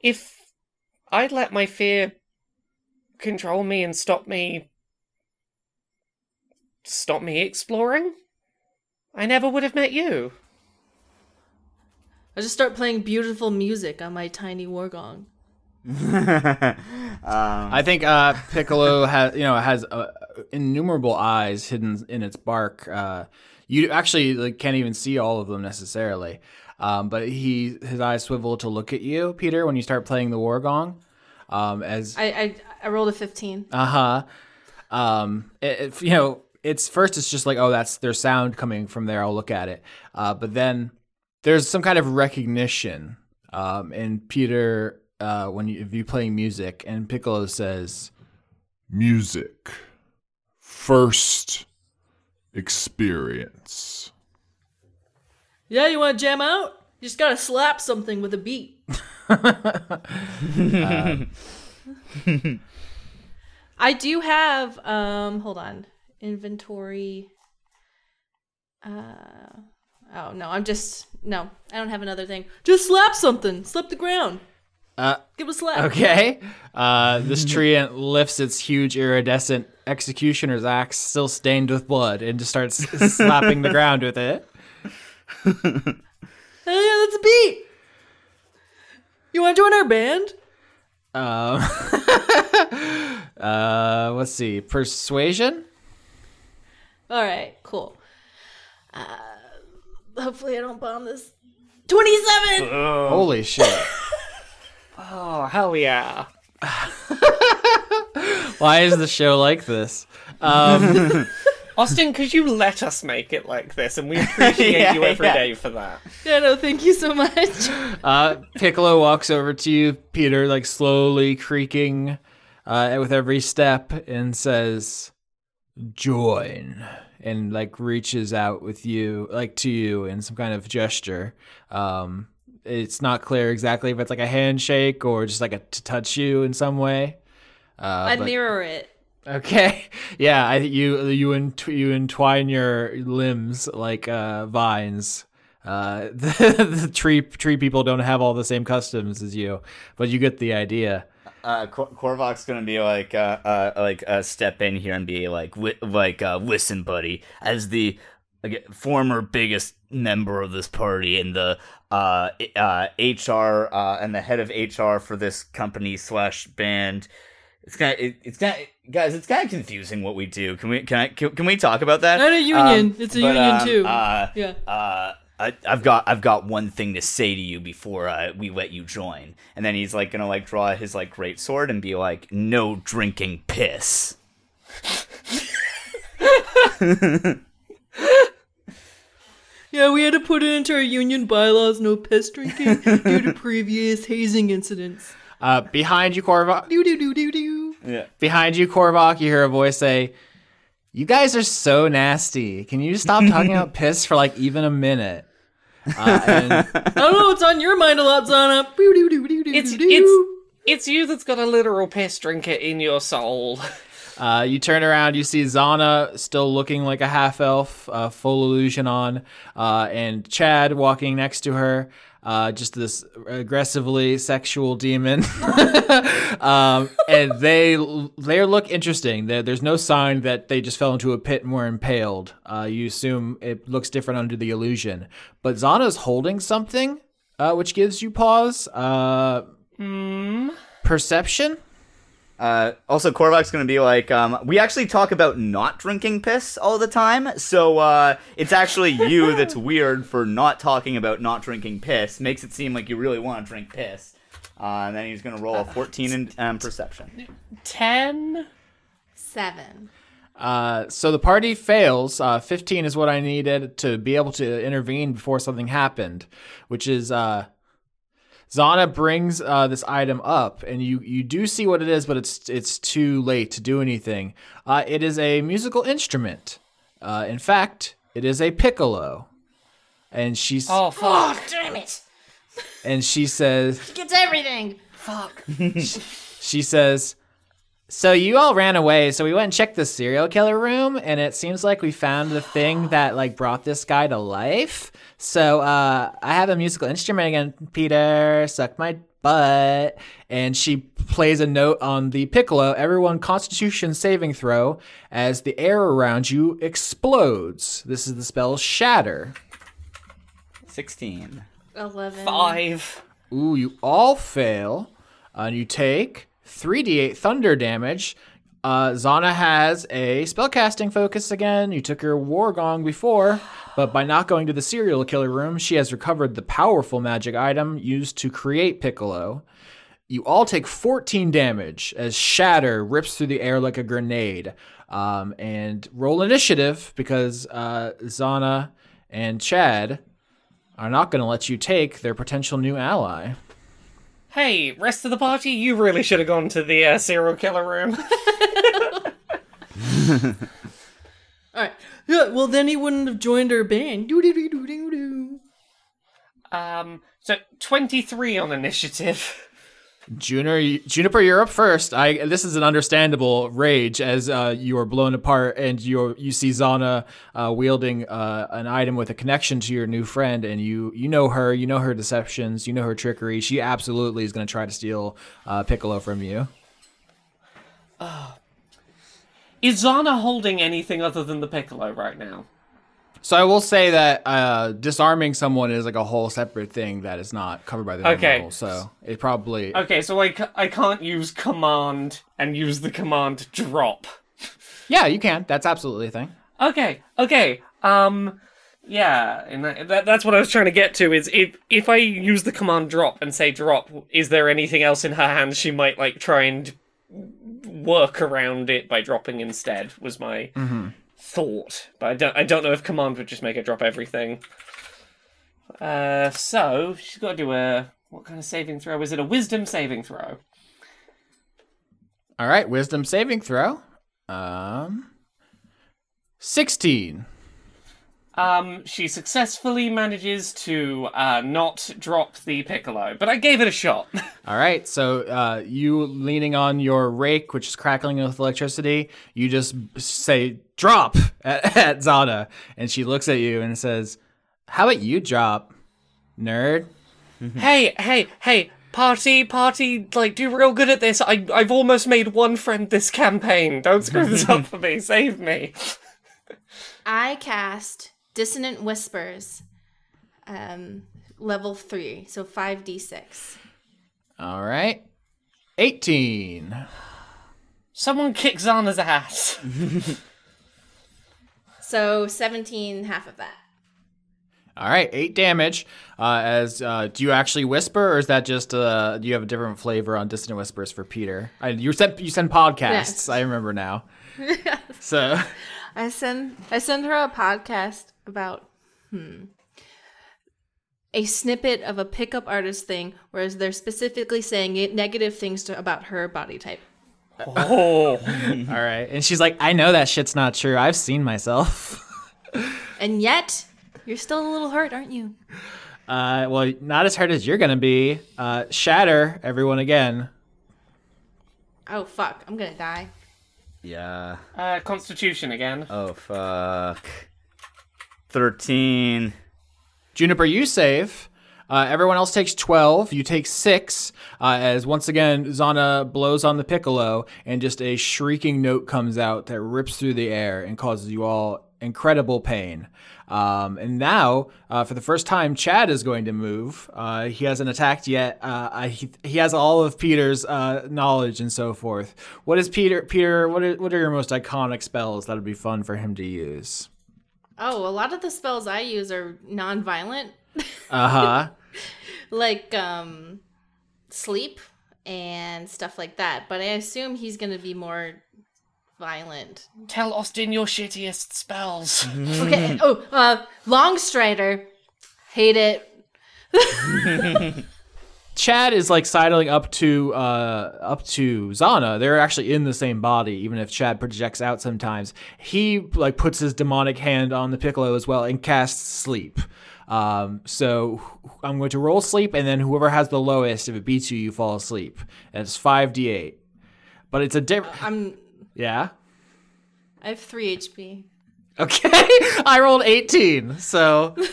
If I'd let my fear control me and stop me stop me exploring, I never would have met you. I just start playing beautiful music on my tiny wargong. [laughs] um, I think uh, Piccolo has, you know, has uh, innumerable eyes hidden in its bark. Uh, you actually like, can't even see all of them necessarily, um, but he his eyes swivel to look at you, Peter, when you start playing the war gong. Um, as I, I I rolled a fifteen. uh huh, um, it, it- you know, it's first it's just like oh that's there's sound coming from there. I'll look at it, uh, but then there's some kind of recognition. Um, and Peter, uh, when you if you playing music, and Piccolo says. Music. First experience. Yeah, you want to jam out? You just gotta slap something with a beat. [laughs] [laughs] I do have um hold on. Inventory. Uh oh no, I'm just no, I don't have another thing. Just slap something. Slap the ground. Uh, Give a slap. Okay. Uh, this treant lifts its huge iridescent executioner's axe, still stained with blood, and just starts [laughs] slapping the ground with it. Hell [laughs] yeah, that's a beat. You want to join our band? Um, [laughs] uh, let's see. Persuasion? All right, cool. Uh hopefully I don't bomb this. 27. Holy shit. [laughs] Oh hell yeah! [laughs] Why is the show like this? Um, [laughs] Austin, could you let us make it like this? And we appreciate you every yeah. day for that. Yeah, no, thank you so much. uh, Piccolo walks over to you, Peter, like slowly creaking uh, with every step, and says, "Join." And like reaches out with you, like to you, in some kind of gesture. Um, it's not clear exactly if it's like a handshake or just like a to touch you in some way. Uh, I but- mirror it. Okay. [laughs] Yeah, I you you ent- you entwine your limbs like uh, vines. Uh, [laughs] the, the tree tree people don't have all the same customs as you, but you get the idea. Uh, Cor- gonna be like, uh, uh, like, uh, step in here and be like, wi- like, uh, listen, buddy, as the again, former biggest member of this party and the uh, uh, HR uh, and the head of HR for this company slash band. It's kind of, it, it's kind of, guys, it's kind of confusing what we do. Can we, can I, can, can we talk about that? Not a union. It's a but, union, um, too. Uh, Yeah. uh, I, I've got I've got one thing to say to you before uh, we let you join. And then he's like gonna like draw his like great sword and be like, no drinking piss. [laughs] Yeah, we had to put it into our union bylaws no piss drinking due to previous hazing incidents. Uh, behind you, Korvok. Do do do do do. Yeah. Behind you, Korvok. You hear a voice say, "You guys are so nasty. Can you stop talking [laughs] about piss for like even a minute?" Uh, and [laughs] I don't know what's on your mind a lot, Zana. It's it's it's you that's got a literal piss drinker in your soul. [laughs] Uh, you turn around, you see Zana still looking like a half elf, uh, full illusion on, uh, and Chad walking next to her, uh, just this aggressively sexual demon. [laughs] um, and they they look interesting. There there's no sign that they just fell into a pit and were impaled. Uh, you assume it looks different under the illusion, but Zana's holding something, uh, which gives you pause. Uh, Perception. Uh, also, Korvok's gonna be like, um, we actually talk about not drinking piss all the time, so uh, it's actually you [laughs] that's weird for not talking about not drinking piss. Makes it seem like you really want to drink piss. Uh, and then he's gonna roll a 14 in um, perception. Ten. Seven. Uh, so the party fails. Uh, 15 is what I needed to be able to intervene before something happened, which is uh, Zana brings uh, this item up, and you you do see what it is, but it's it's too late to do anything. Uh, it is a musical instrument. Uh, in fact, it is a piccolo, and she's Oh fuck! Damn it. and she says she Gets everything. Fuck. [laughs] She says, So you all ran away, so we went and checked the serial killer room, and it seems like we found the thing that like brought this guy to life. So uh I have a musical instrument again, Peter, suck my butt. And she plays a note on the piccolo. Everyone constitution saving throw as the air around you explodes. This is the spell shatter. 16. Eleven. Five. Ooh, you all fail. Uh, you take 3d8 thunder damage. Uh, Zana has a spellcasting focus again. You took her war gong before, but by not going to the serial killer room, she has recovered the powerful magic item used to create Piccolo. You all take 14 damage as Shatter rips through the air like a grenade. Um, and roll initiative because uh, Zana and Chad are not going to let you take their potential new ally. Hey, rest of the party, you really should have gone to the uh, serial killer room. [laughs] [laughs] All right. Yeah. Well, then he wouldn't have joined our band. Um, so twenty-three on initiative. [laughs] Juniper, Juniper, you're up first. I this is an understandable rage as uh, you are blown apart and you you see Zana uh, wielding uh, an item with a connection to your new friend, and you you know her, you know her deceptions, you know her trickery. She absolutely is going to try to steal uh, Piccolo from you. Is Zana holding anything other than the piccolo right now? So I will say that uh, disarming someone is like a whole separate thing that is not covered by the Okay. rules. So it probably Okay, so I, ca- I can't use command and use the command drop. [laughs] yeah, you can. That's absolutely a thing. Okay, okay. Um, yeah, and that, that, that's what I was trying to get to. Is if if I use the command drop and say drop, is there anything else in her hands she might like try and work around it by dropping instead? Was my thought, but I don't I don't know if command would just make it drop everything. Uh, so she's got to do a what kind of saving throw? Is it a wisdom saving throw? All right, wisdom saving throw. Um, sixteen. Um, she successfully manages to uh, not drop the piccolo, but I gave it a shot. [laughs] All right, so uh, you leaning on your rake, which is crackling with electricity, you just say "drop" [laughs] at, at Zana, and she looks at you and says, "How about you drop, nerd?" [laughs] hey, hey, hey, party, party, like, do real good at this. I, I've almost made one friend this campaign. Don't screw this up for me. Save me. I cast Dissonant Whispers, um, level three, so five d six. All right, eighteen. Someone kick Zana's ass. [laughs] So seventeen, half of that. All right, eight damage. Uh, as uh, do you actually whisper, or is that just uh, do you have a different flavor on Dissonant Whispers for Peter? I, you sent you send podcasts. Yes. I remember now. [laughs] So I send I send her a podcast about hmm a snippet of a pickup artist thing, whereas they're specifically saying it, negative things to, about her body type. Oh. [laughs] all right, and she's like, I know that shit's not true. I've seen myself. [laughs] And yet, you're still a little hurt, aren't you? Uh, well, not as hard as you're gonna be. Uh, shatter everyone again. Oh fuck, I'm gonna die. Yeah. Uh, Constitution again. Oh fuck. Thirteen. Juniper, you save. Uh, everyone else takes 12. You take 6. Uh, as once again, Zana blows on the piccolo, and just a shrieking note comes out that rips through the air and causes you all incredible pain. Um, and now, uh, for the first time, Chad is going to move. Uh, he hasn't attacked yet. Uh, he, he has all of Peter's uh, knowledge and so forth. What is Peter? Peter, what are, what are your most iconic spells that would be fun for him to use? Oh, a lot of the spells I use are non-violent, [laughs] Uh huh. like um, sleep and stuff like that. But I assume he's gonna be more violent. Tell Austin your shittiest spells. [laughs] Okay. oh, uh, Long Strider, hate it. [laughs] Chad is like sidling up to uh up to Zana. They're actually in the same body, even if Chad projects out sometimes. He like puts his demonic hand on the Piccolo as well and casts sleep. Um, so I'm going to roll sleep, and then whoever has the lowest, if it beats you, you fall asleep. And it's five d8. But it's a different. I'm. Yeah. I have three HP. Okay. [laughs] I rolled 18. So. [laughs]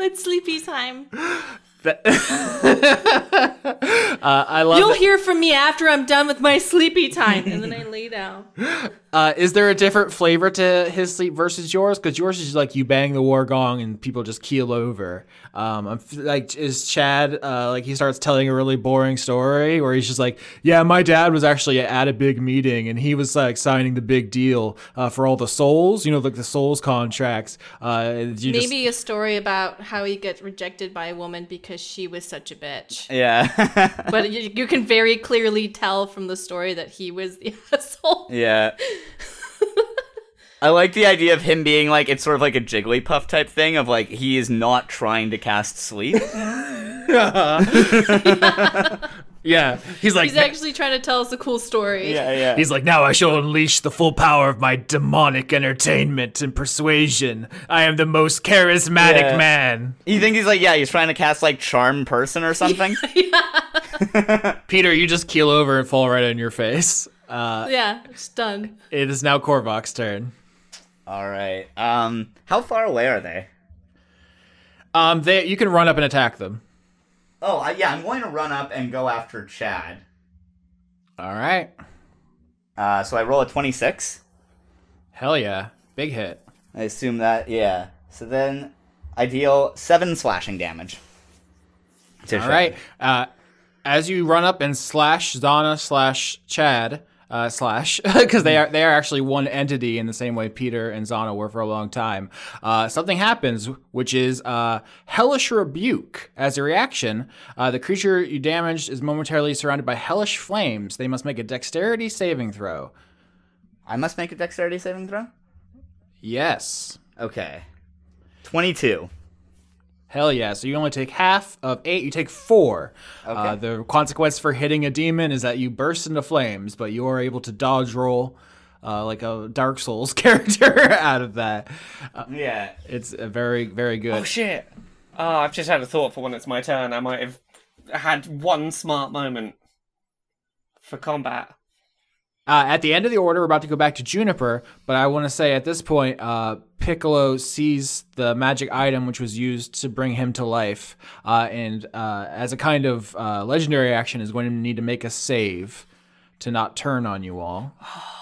It's sleepy time. [laughs] [laughs] uh, I love. You'll that- hear from me after I'm done with my sleepy time, and then I lay down. [laughs] Uh, is there a different flavor to his sleep versus yours? Because yours is like you bang the war gong and people just keel over. Um, I'm f- like, is Chad uh, like he starts telling a really boring story where he's just like, yeah, my dad was actually at a big meeting and he was like signing the big deal uh, for all the souls, you know, like the souls contracts. Uh, and you just- Maybe a story about how he gets rejected by a woman because she was such a bitch. Yeah. But [laughs] you, you can very clearly tell from the story that he was the [laughs] asshole. yeah. [laughs] I like the idea of him being like it's sort of like a Jigglypuff type thing of like he is not trying to cast sleep. yeah, [laughs] Yeah, he's like He's actually trying to tell us a cool story. Yeah, yeah. He's like, now I shall unleash the full power of my demonic entertainment and persuasion. I am the most charismatic Yeah. man. you think he's like, yeah, he's trying to cast like charm person or something? [laughs] Peter, you just keel over and fall right on your face. Uh, Yeah, it's done. it is now Korvok's turn. All right. Um, how far away are they? Um, they you can run up and attack them. Oh, I, yeah, I'm going to run up and go after Chad. All right. Uh, so I roll a 26. Hell yeah, big hit. I assume that, yeah. So then I deal seven slashing damage. to All Chad. right. Uh, as you run up and slash Zana slash Chad uh, slash [laughs] because they are they are actually one entity in the same way Peter and Zana were for a long time. Uh, something happens, which is uh, hellish rebuke. As a reaction, uh, the creature you damaged is momentarily surrounded by hellish flames. They must make a dexterity saving throw. I must make a dexterity saving throw? Yes. Okay. 22. Hell yeah. So you only take half of eight, you take four. Uh, Okay. the consequence for hitting a demon is that you burst into flames, but you are able to dodge roll uh, like a Dark Souls [laughs] character out of that. Uh, Yeah. it's a very, very good. Oh shit! Oh, I've just had a thought for when it's my turn. I might have had one smart moment for combat. Uh, at the end of the order, we're about to go back to Juniper, but I want to say at this point, uh, Piccolo sees the magic item which was used to bring him to life, uh, and uh, as a kind of uh, legendary action, is going to need to make a save to not turn on you all. [sighs]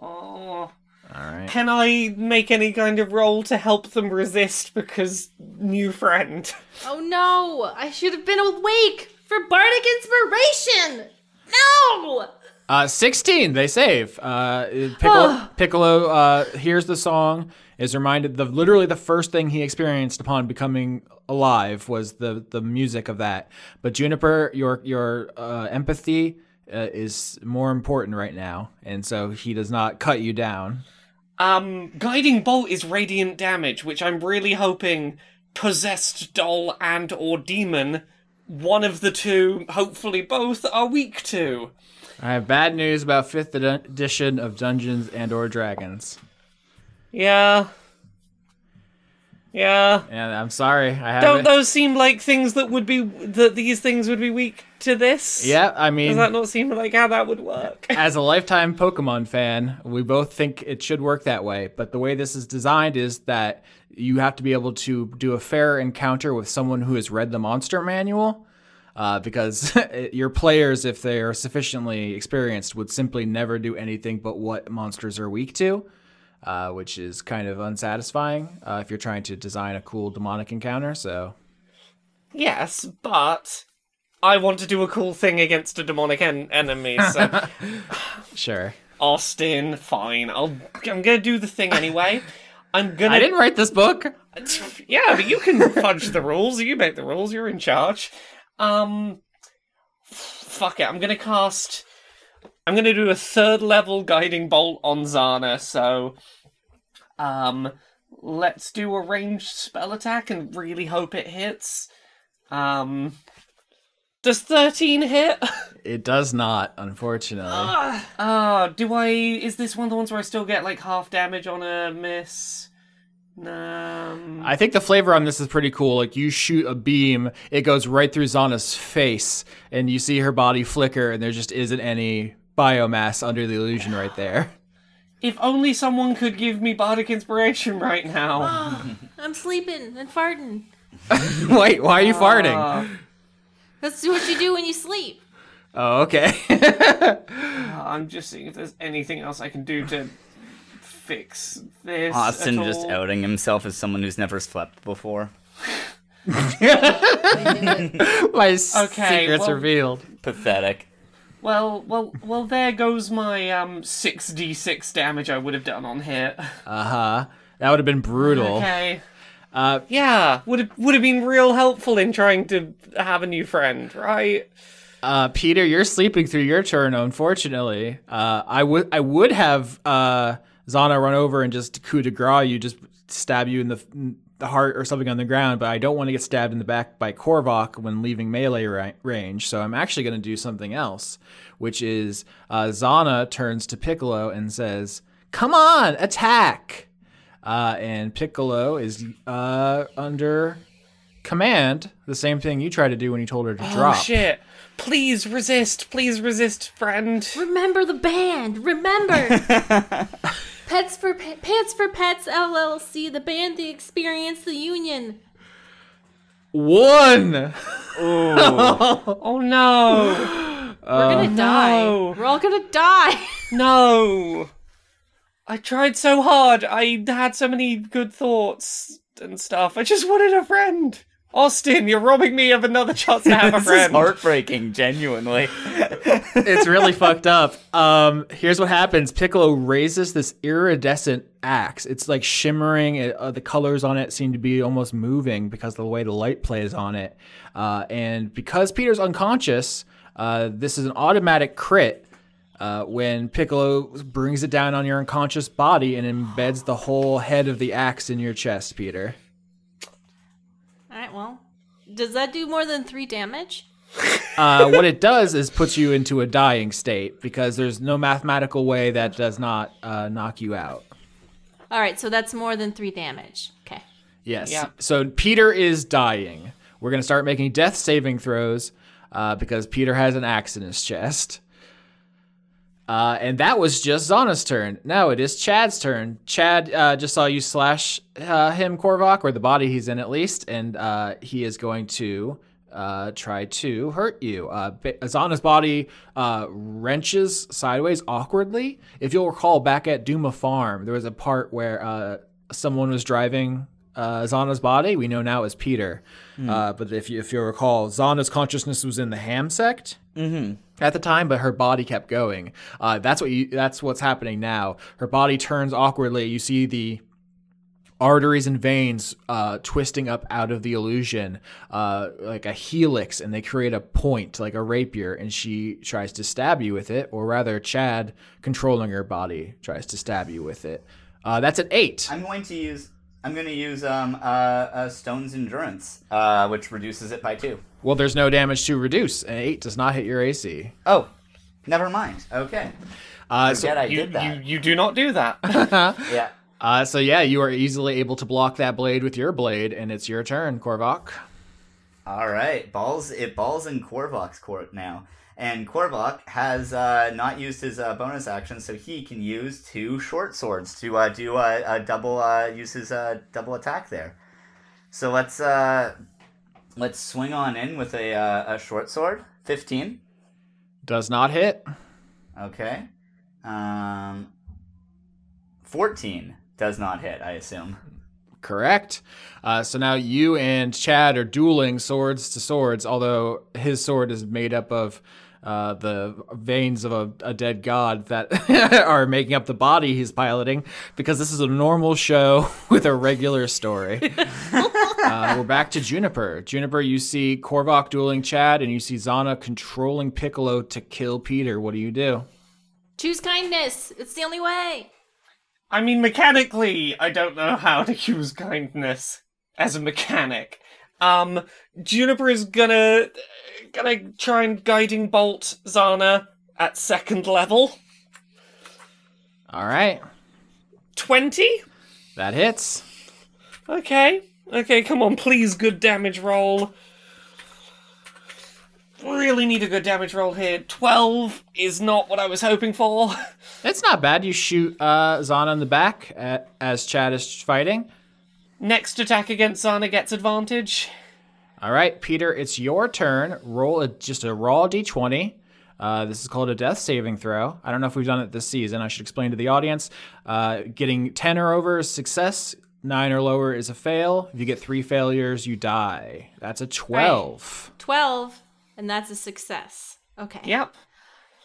Oh. All right. Can I make any kind of roll to help them resist because new friend? Oh no! I should have been awake for Bardic Inspiration! No! Uh, 16, they save. Uh, Piccolo, [sighs] Piccolo uh, hears the song, is reminded the literally the first thing he experienced upon becoming alive was the the music of that. But Juniper, your your uh, empathy uh, is more important right now, and so he does not cut you down. Um, guiding bolt is radiant damage, which I'm really hoping possessed doll and or demon, one of the two, hopefully both, are weak to. I have bad news about fifth edi- edition of Dungeons and or Dragons, Yeah. Yeah. and I'm sorry, I have. Don't those seem like things that would be that these things would be weak to this? Yeah, I mean, Does that not seem like how that would work? [laughs] as a lifetime Pokemon fan, we both think it should work that way. But the way this is designed is that you have to be able to do a fair encounter with someone who has read the monster manual. Uh, because [laughs] your players, if they are sufficiently experienced, would simply never do anything but what monsters are weak to, uh, which is kind of unsatisfying uh, if you're trying to design a cool demonic encounter. So, yes, but I want to do a cool thing against a demonic en- enemy. So [laughs] sure. Austin, fine. I'll I'm gonna do the thing anyway. I'm [laughs] gonna I didn't write this book. Yeah, but you can fudge the rules. You make the rules. You're in charge. Um, fuck it. I'm gonna cast. I'm gonna do a third level guiding bolt on Zana. So, um, let's do a ranged spell attack and really hope it hits. Um, does thirteen hit? [laughs] It does not, unfortunately. Ah, do I? Is this one of the ones where I still get like half damage on a miss? Um, I think the flavor on this is pretty cool. Like you shoot a beam, it goes right through Zana's face, and you see her body flicker, and there just isn't any biomass under the illusion right there. If only someone could give me bardic inspiration right now. I'm sleeping and farting. [laughs] Wait, why are you farting? Uh, That's what you do when you sleep. Oh, okay. [laughs] I'm just seeing if there's anything else I can do to fix this. Austin at just all. outing himself as someone who's never slept before. [laughs] My secret's well- revealed. Pathetic. Well, well, well. There goes my um six d six damage I would have done on hit. Uh huh. That would have been brutal. Okay. Uh, Yeah, would have would have been real helpful in trying to have a new friend, right? uh, Peter, you're sleeping through your turn. Unfortunately, uh, I would I would have uh, Zana run over and just coup de grace you, just stab you in the the heart or something on the ground, but I don't want to get stabbed in the back by Korvok when leaving melee ra- range. So I'm actually going to do something else, which is uh, Zana turns to Piccolo and says, "Come on, attack!" Uh, and Piccolo is uh, under command, the same thing you tried to do when you told her to Oh drop. shit! Please resist. Please resist, friend. Remember the band. Remember. [laughs] Pets for Pe- Pants for Pets LLC, the band, the experience, the union. One. [laughs] Oh no! We're gonna oh, die. no. We're all gonna die. [laughs] No! I tried so hard. I had so many good thoughts and stuff. I just wanted a friend. Austin, you're robbing me of another chance to have a friend. [laughs] this is heartbreaking, genuinely. [laughs] it's really fucked up. Um, here's what happens: Piccolo raises this iridescent axe. It's like shimmering. It, uh, the colors on it seem to be almost moving because of the way the light plays on it. Uh, and because Peter's unconscious, uh, this is an automatic crit. Uh, when Piccolo brings it down on your unconscious body and embeds the whole head of the axe in your chest, Peter. All right. Well, does that do more than three damage? [laughs] Uh, what it does is puts you into a dying state because there's no mathematical way that does not uh, knock you out. All right. So that's more than three damage. Okay. Yes. Yeah. So Peter is dying. We're going to start making death saving throws uh, because Peter has an axe in his chest. Uh, and that was just Zana's turn. Now it is Chad's turn. Chad uh, just saw you slash uh, him, Korvok, or the body he's in at least, and uh, he is going to uh, try to hurt you. Uh, Zana's body uh, wrenches sideways awkwardly. If you'll recall, back at Duma Farm, there was a part where uh, someone was driving uh, Zana's body. We know now as Peter. Uh, but if you if you recall, Zana's consciousness was in the ham sect at the time, but her body kept going. Uh, that's what you. That's what's happening now. Her body turns awkwardly. You see the arteries and veins uh, twisting up out of the illusion, uh, like a helix, and they create a point, like a rapier. And she tries to stab you with it, or rather, Chad, controlling her body, tries to stab you with it. Uh, that's an eight. I'm going to use. I'm going to use um uh, Stone's endurance, uh, which reduces it by two. Well, there's no damage to reduce. An eight does not hit your AC. Oh, never mind. Okay. Uh, so, I You, did that. you, you do not do that. [laughs] [laughs] Yeah. uh, so yeah, you are easily able to block that blade with your blade, and it's your turn, Korvok. All right, balls. It balls in Korvok's court now, and Korvok has uh, not used his uh, bonus action, so he can use two short swords to uh, do a, a double. Uh, use his uh, double attack there. So let's uh, let's swing on in with a uh, a short sword. Fifteen. Does not hit. Okay. Um. Fourteen does not hit. I assume. Correct. Uh, so now you and Chad are dueling swords to swords, although his sword is made up of uh, the veins of a, a dead god that [laughs] are making up the body he's piloting, because this is a normal show [laughs] with a regular story. [laughs] uh, we're back to Juniper. Juniper, you see Korvok dueling Chad, and you see Zana controlling Piccolo to kill Peter. What do you do? Choose kindness. It's the only way. I mean, mechanically, I don't know how to use kindness as a mechanic. Um, Juniper is gonna gonna try and guiding bolt Zana at second level. All right, Twenty. that hits. Okay. Okay, come on, please, good damage roll. Really need a good damage roll here. 12 is not what I was hoping for. [laughs] It's not bad. You shoot uh, Zana in the back uh, as Chad is fighting. Next attack against Zana gets advantage. All right, Peter, it's your turn. Roll a, just a raw d20. Uh, this is called a death saving throw. I don't know if we've done it this season. I should explain to the audience. Uh, getting 10 or over is success, 9 or lower is a fail. If you get three failures, you die. That's a 12. 12, and that's a success. Okay. Yep.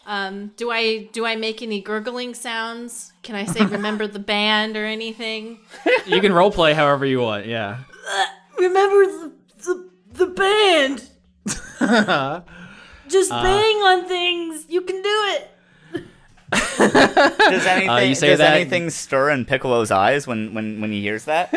Um, do I do I make any gurgling sounds? Can I say [laughs] remember the band or anything? You can role play however you want, yeah. [laughs] Remember the the, the band. [laughs] Just Uh. bang on things. You can do it. Does anything you say does that- anything stir in Piccolo's eyes when when when he hears that?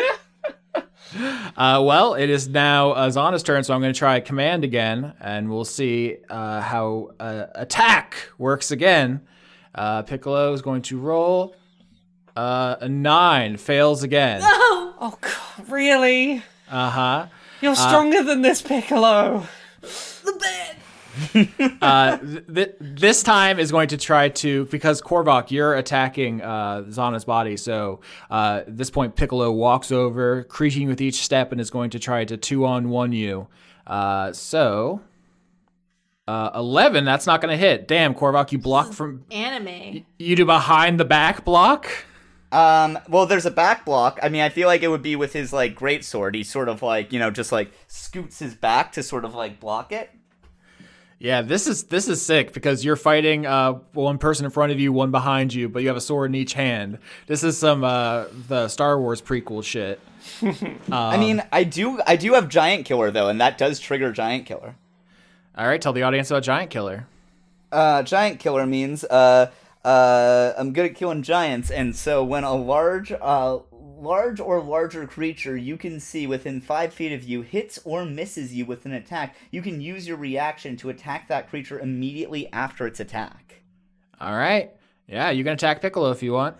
Uh, well, it is now uh, Zana's turn, so I'm going to try command again, and we'll see uh, how uh, attack works again. Uh, Piccolo is going to roll uh, a nine, fails again. Oh god, really? Uh huh. You're stronger than this, Piccolo. [laughs] Uh, th- th- this time is going to try to because Korvok, you're attacking uh, Zana's body. So uh, at this point, Piccolo walks over, creaking with each step, and is going to try to two on one you. Uh, so uh, eleven, that's not going to hit. Damn, Korvok, you block from Anime. you do behind the back block. Um, well, there's a back block. I mean, I feel like it would be with his like great sword. He sort of like you know just like scoots his back to sort of like block it. Yeah, this is this is sick because you're fighting uh, one person in front of you, one behind you, but you have a sword in each hand. This is some uh, the Star Wars prequel shit. [laughs] I mean, I do I do have giant killer though, and that does trigger giant killer. All right, tell the audience about Giant Killer. Uh, giant killer means uh uh I'm good at killing giants, and so when a large uh large or larger creature you can see within five feet of you hits or misses you with an attack, you can use your reaction to attack that creature immediately after its attack. All right. Yeah, you can attack Piccolo if you want.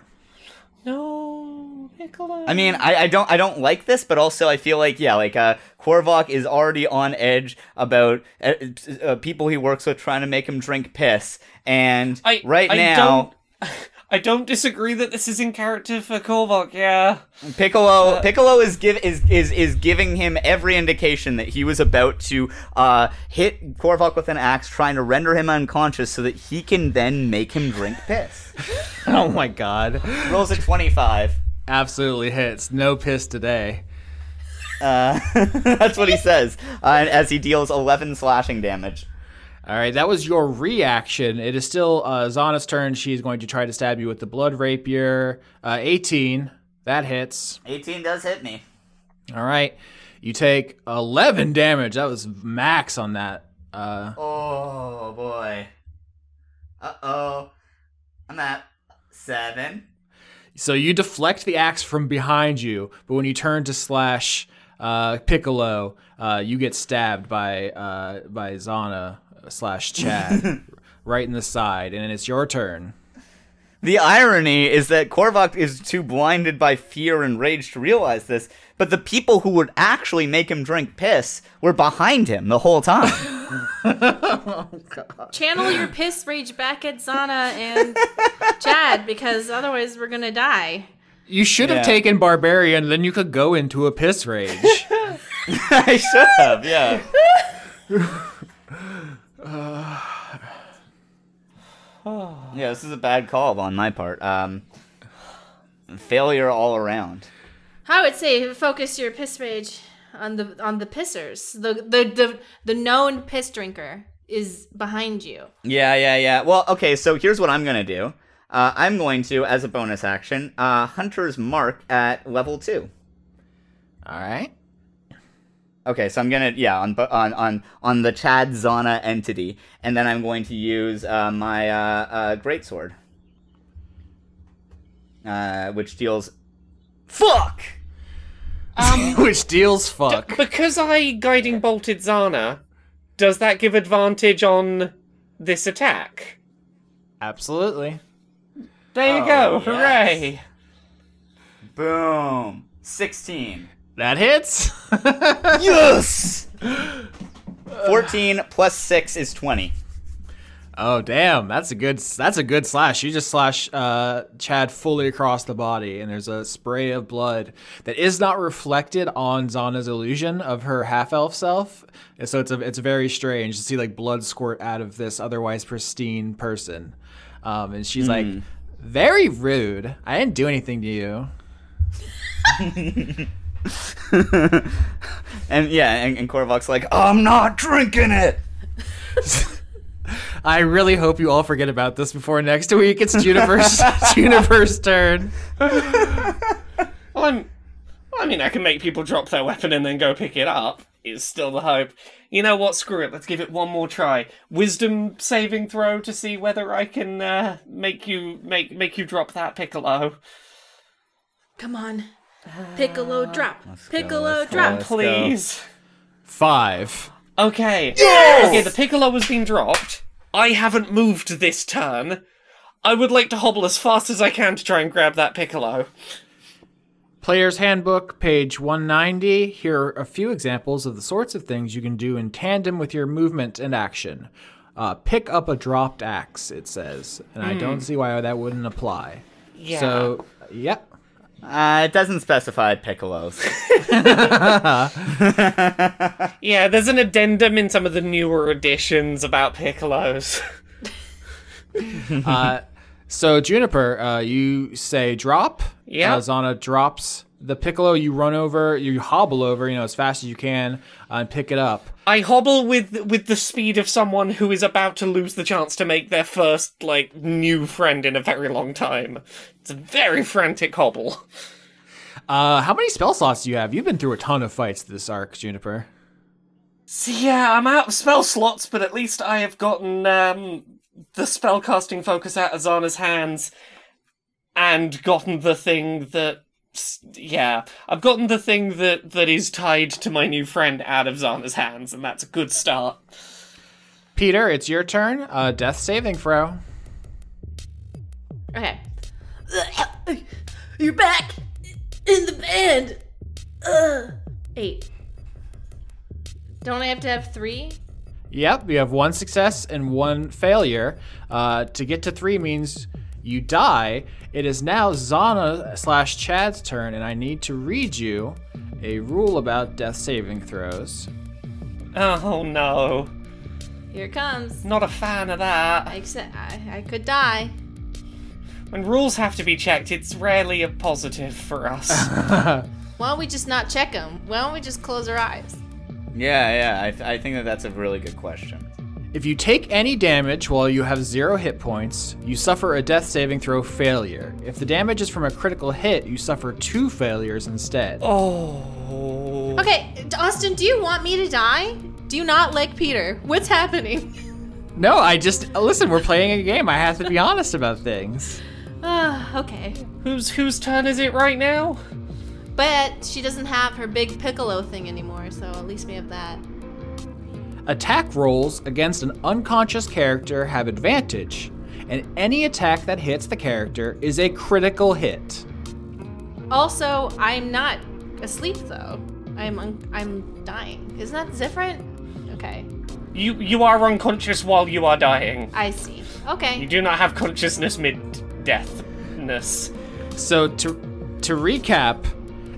No, Piccolo. I mean, I, I don't I don't like this, but also I feel like yeah, like uh, Korvok is already on edge about uh, uh, people he works with trying to make him drink piss, and I, right I now don't, [laughs] I don't disagree that this is in character for Korvok. Yeah. Piccolo Piccolo is give is, is is giving him every indication that he was about to uh, hit Korvok with an axe, trying to render him unconscious so that he can then make him drink piss. [laughs] Oh my god. Rolls a twenty five. Absolutely hits. No piss today. Uh, [laughs] that's what he says, uh, and as he deals eleven slashing damage. All right, that was your reaction. It is still uh, Zana's turn. She's going to try to stab you with the blood rapier. Uh, 18. That hits. 18 does hit me. All right. You take 11 damage. That was max on that. Uh, Oh boy. Uh oh. I'm at seven. so you deflect the axe from behind you, but when you turn to slash uh, Piccolo, uh, you get stabbed by uh, by Zana slash Chad [laughs] right in the side, and it's your turn. The irony is that Korvok is too blinded by fear and rage to realize this, but the people who would actually make him drink piss were behind him the whole time. [laughs] Channel your piss rage back at Zana and Chad because otherwise we're gonna die. You should have Yeah. taken Barbarian, then you could go into a piss rage. [laughs] I should have, yeah. Yeah, this is a bad call on my part. Um, failure all around. I would say focus your piss rage on the on the pissers. The the the, the known piss drinker is behind you. Yeah, yeah, yeah. Well, okay, so here's what I'm gonna do. Uh, I'm going to, as a bonus action, uh, Hunter's Mark at level two. All right. Okay, so I'm gonna yeah on on on on the Chad Zana entity, and then I'm going to use uh, my uh, uh, greatsword, uh, which deals fuck. [laughs] Which deals fuck. Because I guiding bolted Zana, does that give advantage on this attack? Absolutely. There you Oh, go. yes. Hooray. Boom, sixteen. That hits. [laughs] Yes. Fourteen plus six is twenty. oh damn, that's a good. That's a good slash. You just slash uh, Chad fully across the body, and there's a spray of blood that is not reflected on Zana's illusion of her half elf self. And so it's a, it's very strange to see like blood squirt out of this otherwise pristine person. Um, and she's like, very rude. I didn't do anything to you. [laughs] [laughs] And yeah, and, and Korvok's like, I'm not drinking it. [laughs] I really hope you all forget about this before next week. It's Juniper's [laughs] Juniper's turn. Well, I'm. I mean, I can make people drop their weapon and then go pick it up. Is still the hope. You know what? Screw it. Let's give it one more try. Wisdom saving throw to see whether I can uh, make you make make you drop that piccolo. Come on. Piccolo drop. Piccolo let's go, drop. let's go. Please. Five. Okay. Okay, the piccolo has been dropped. I haven't moved this turn. I would like to hobble as fast as I can to try and grab that piccolo. Player's Handbook, page 190. Here are a few examples of the sorts of things you can do in tandem with your movement and action. Uh, pick up a dropped axe, it says. And I don't see why that wouldn't apply. Yeah. So, yep. Uh, it doesn't specify piccolos. [laughs] [laughs] Yeah, there's an addendum in some of the newer editions about piccolos. [laughs] Uh, so, Juniper, uh, you say drop. Yeah. Uh, Zana drops the piccolo. You run over, you hobble over, you know, as fast as you can, uh, and pick it up. I hobble with with the speed of someone who is about to lose the chance to make their first like new friend in a very long time. It's a very frantic hobble. Uh, how many spell slots do you have? You've been through a ton of fights this arc, Juniper. So yeah, I'm out of spell slots, but at least I have gotten um, the spellcasting focus out of Zana's hands, and gotten the thing that. Yeah, I've gotten the thing that that is tied to my new friend out of Zana's hands, and that's a good start. Peter, it's your turn. Uh, death saving throw. Okay. You're back in the band. Ugh. Eight. Don't I have to have three? Yep, you have one success and one failure. Uh, to get to three means you die. It is now Zana slash Chad's turn, and I need to read you a rule about death saving throws. Oh no, Here it comes. not a fan of that. Except I, I could die. When rules have to be checked, it's rarely a positive for us. [laughs] Why don't we just not check them? Why don't we just close our eyes? yeah, yeah. I, th- I think that that's a really good question. If you take any damage while you have zero hit points, you suffer a death saving throw failure. If the damage is from a critical hit, you suffer two failures instead. oh. Okay, Austin, do you want me to die? Do you not like Peter? What's happening? No, I just listen. We're playing a game. I have to be [laughs] honest about things. Ah, okay. Whose whose turn is it right now? But she doesn't have her big piccolo thing anymore, so at least we have that. Attack rolls against an unconscious character have advantage, and any attack that hits the character is a critical hit. Also, I'm not asleep though. I'm un- I'm dying. Isn't that different? Okay, You you are unconscious while you are dying. I see. Okay. You do not have consciousness mid deathness. So to to recap,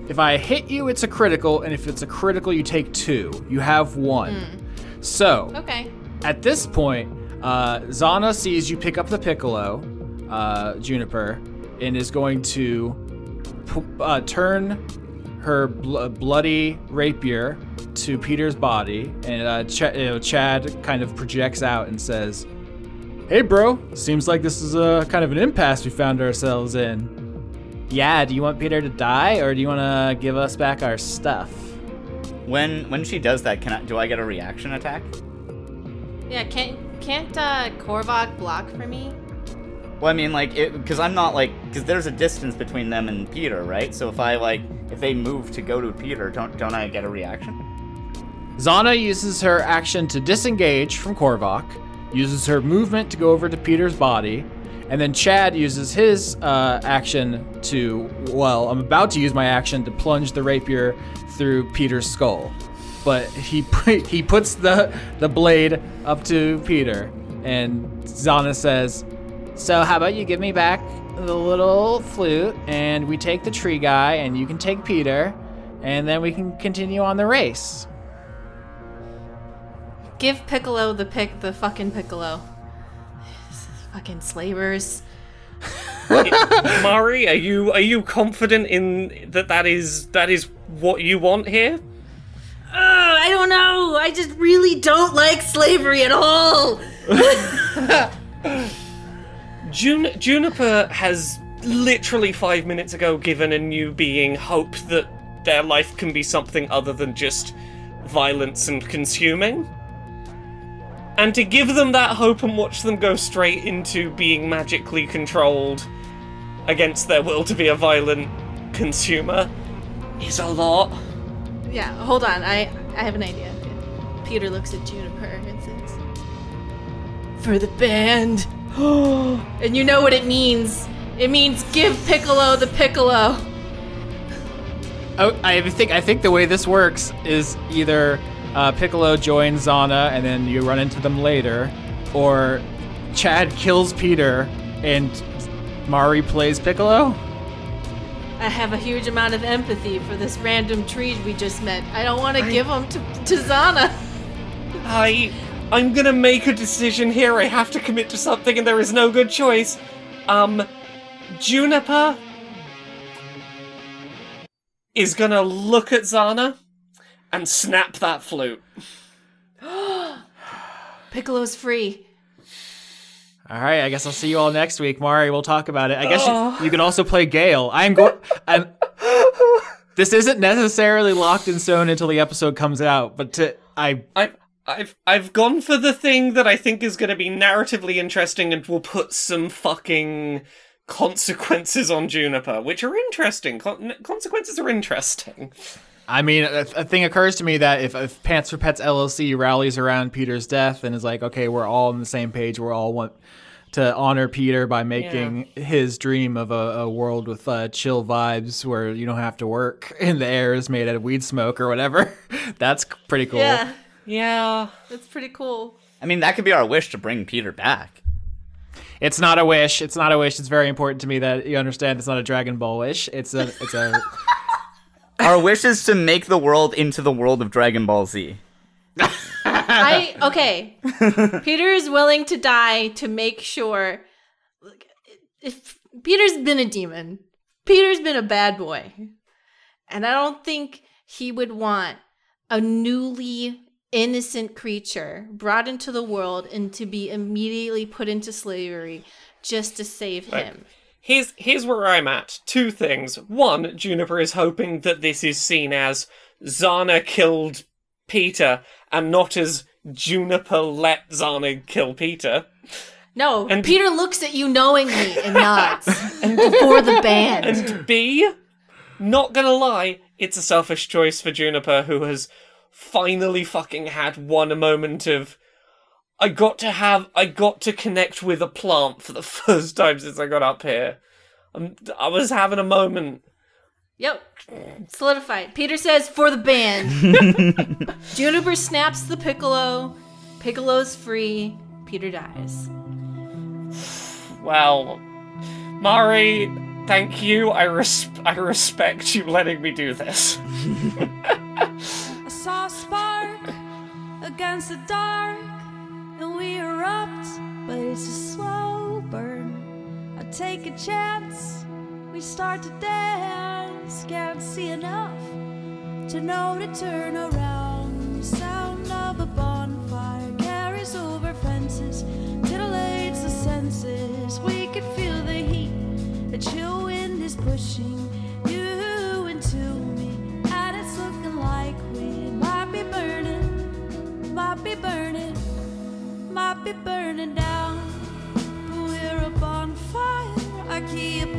if I hit you, it's a critical, and if it's a critical, you take two. You have one. Hmm. So Okay. at this point, uh, Zana sees you pick up the piccolo, uh, Juniper, and is going to p- uh, turn her bl- bloody rapier to Peter's body, and uh, Ch- you know, Chad kind of projects out and says, "Hey, bro, seems like this is a kind of an impasse we found ourselves in. Yeah, do you want Peter to die, or do you want to give us back our stuff?" When when she does that, can I do I get a reaction attack? Yeah. Can't can't uh, Korvok block for me? Well, I mean, like, because I'm not like, because there's a distance between them and Peter, right? So if I like, if they move to go to Peter, don't don't I get a reaction? Zana uses her action to disengage from Korvok, uses her movement to go over to Peter's body, and then Chad uses his uh, action to, well, I'm about to use my action to plunge the rapier through Peter's skull. But he [laughs] he puts the the blade up to Peter, and Zana says, "So how about you give me back the little flute, and we take the tree guy, and you can take Peter, and then we can continue on the race." Give Piccolo the pick, the fucking Piccolo. Fucking slavers. [laughs] Mari, are you are you confident in that that is that is what you want here? Ugh, I don't know. I just really don't like slavery at all. [laughs] Jun- Juniper has literally five minutes ago given a new being hope that their life can be something other than just violence and consuming. And to give them that hope and watch them go straight into being magically controlled against their will to be a violent consumer is a lot. Yeah, hold on. I I have an idea. Peter looks at Juniper and says, "For the band." [gasps] and you know what it means. It means give Piccolo the Piccolo. Oh, I think I think the way this works is either uh, Piccolo joins Zana and then you run into them later, or Chad kills Peter and Mari plays Piccolo. I have a huge amount of empathy for this random tree we just met. I don't want to give him to, to Zana. I I'm gonna make a decision here. I have to commit to something, and there is no good choice. Um, Juniper is gonna look at Zana and snap that flute. [gasps] Piccolo's free. All right, I guess I'll see you all next week, Mari. We'll talk about it. I guess you, oh. you can also play Gale. I'm going. I'm. This isn't necessarily locked in stone until the episode comes out, but to I I've I've I've gone for the thing that I think is going to be narratively interesting and will put some fucking consequences on Juniper, which are interesting. Con- consequences are interesting. I mean, a, a thing occurs to me that if, if Pants for Pets LLC rallies around Peter's death and is like, okay, we're all on the same page, we're all want to honor Peter by making his dream of a, a world with uh, chill vibes where you don't have to work [laughs] and the air is made out of weed smoke or whatever. [laughs] That's pretty cool. Yeah, Yeah. that's pretty cool. I mean, that could be our wish to bring Peter back. It's not a wish. It's not a wish. It's very important to me that you understand it's not a Dragon Ball wish. It's a it's a [laughs] Our wish is to make the world into the world of Dragon Ball Z. I [laughs] okay. Peter is willing to die to make sure. If Peter's been a demon, Peter's been a bad boy, and I don't think he would want a newly innocent creature brought into the world and to be immediately put into slavery just to save him. Here's here's where I'm at. Two things. One, Juniper is hoping that this is seen as Zana killed Peter and not as Juniper let Zana kill Peter. No, And- Peter looks at you knowingly and nods [laughs] for the band. And B, not gonna lie, it's a selfish choice for Juniper who has finally fucking had one moment of I got to have I got to connect with a plant for the [laughs] first time since I got up here. I'm, I was having a moment. Yep. Solidified. Peter says for the band. [laughs] Juniper snaps the piccolo. Piccolo's free. Peter dies. Well, Mari, thank you. I res- I respect you letting me do this. I [laughs] saw a spark against the dark, and we erupt, but it's a slow burn. I take a chance, we start to dance, can't see enough to know to turn around. The sound of a bonfire carries over fences, titillates the senses. We can feel the heat, a chill wind is pushing you into me, and it's looking like we might be burning, might be burning, might be burning down. But we're a bonfire. I keep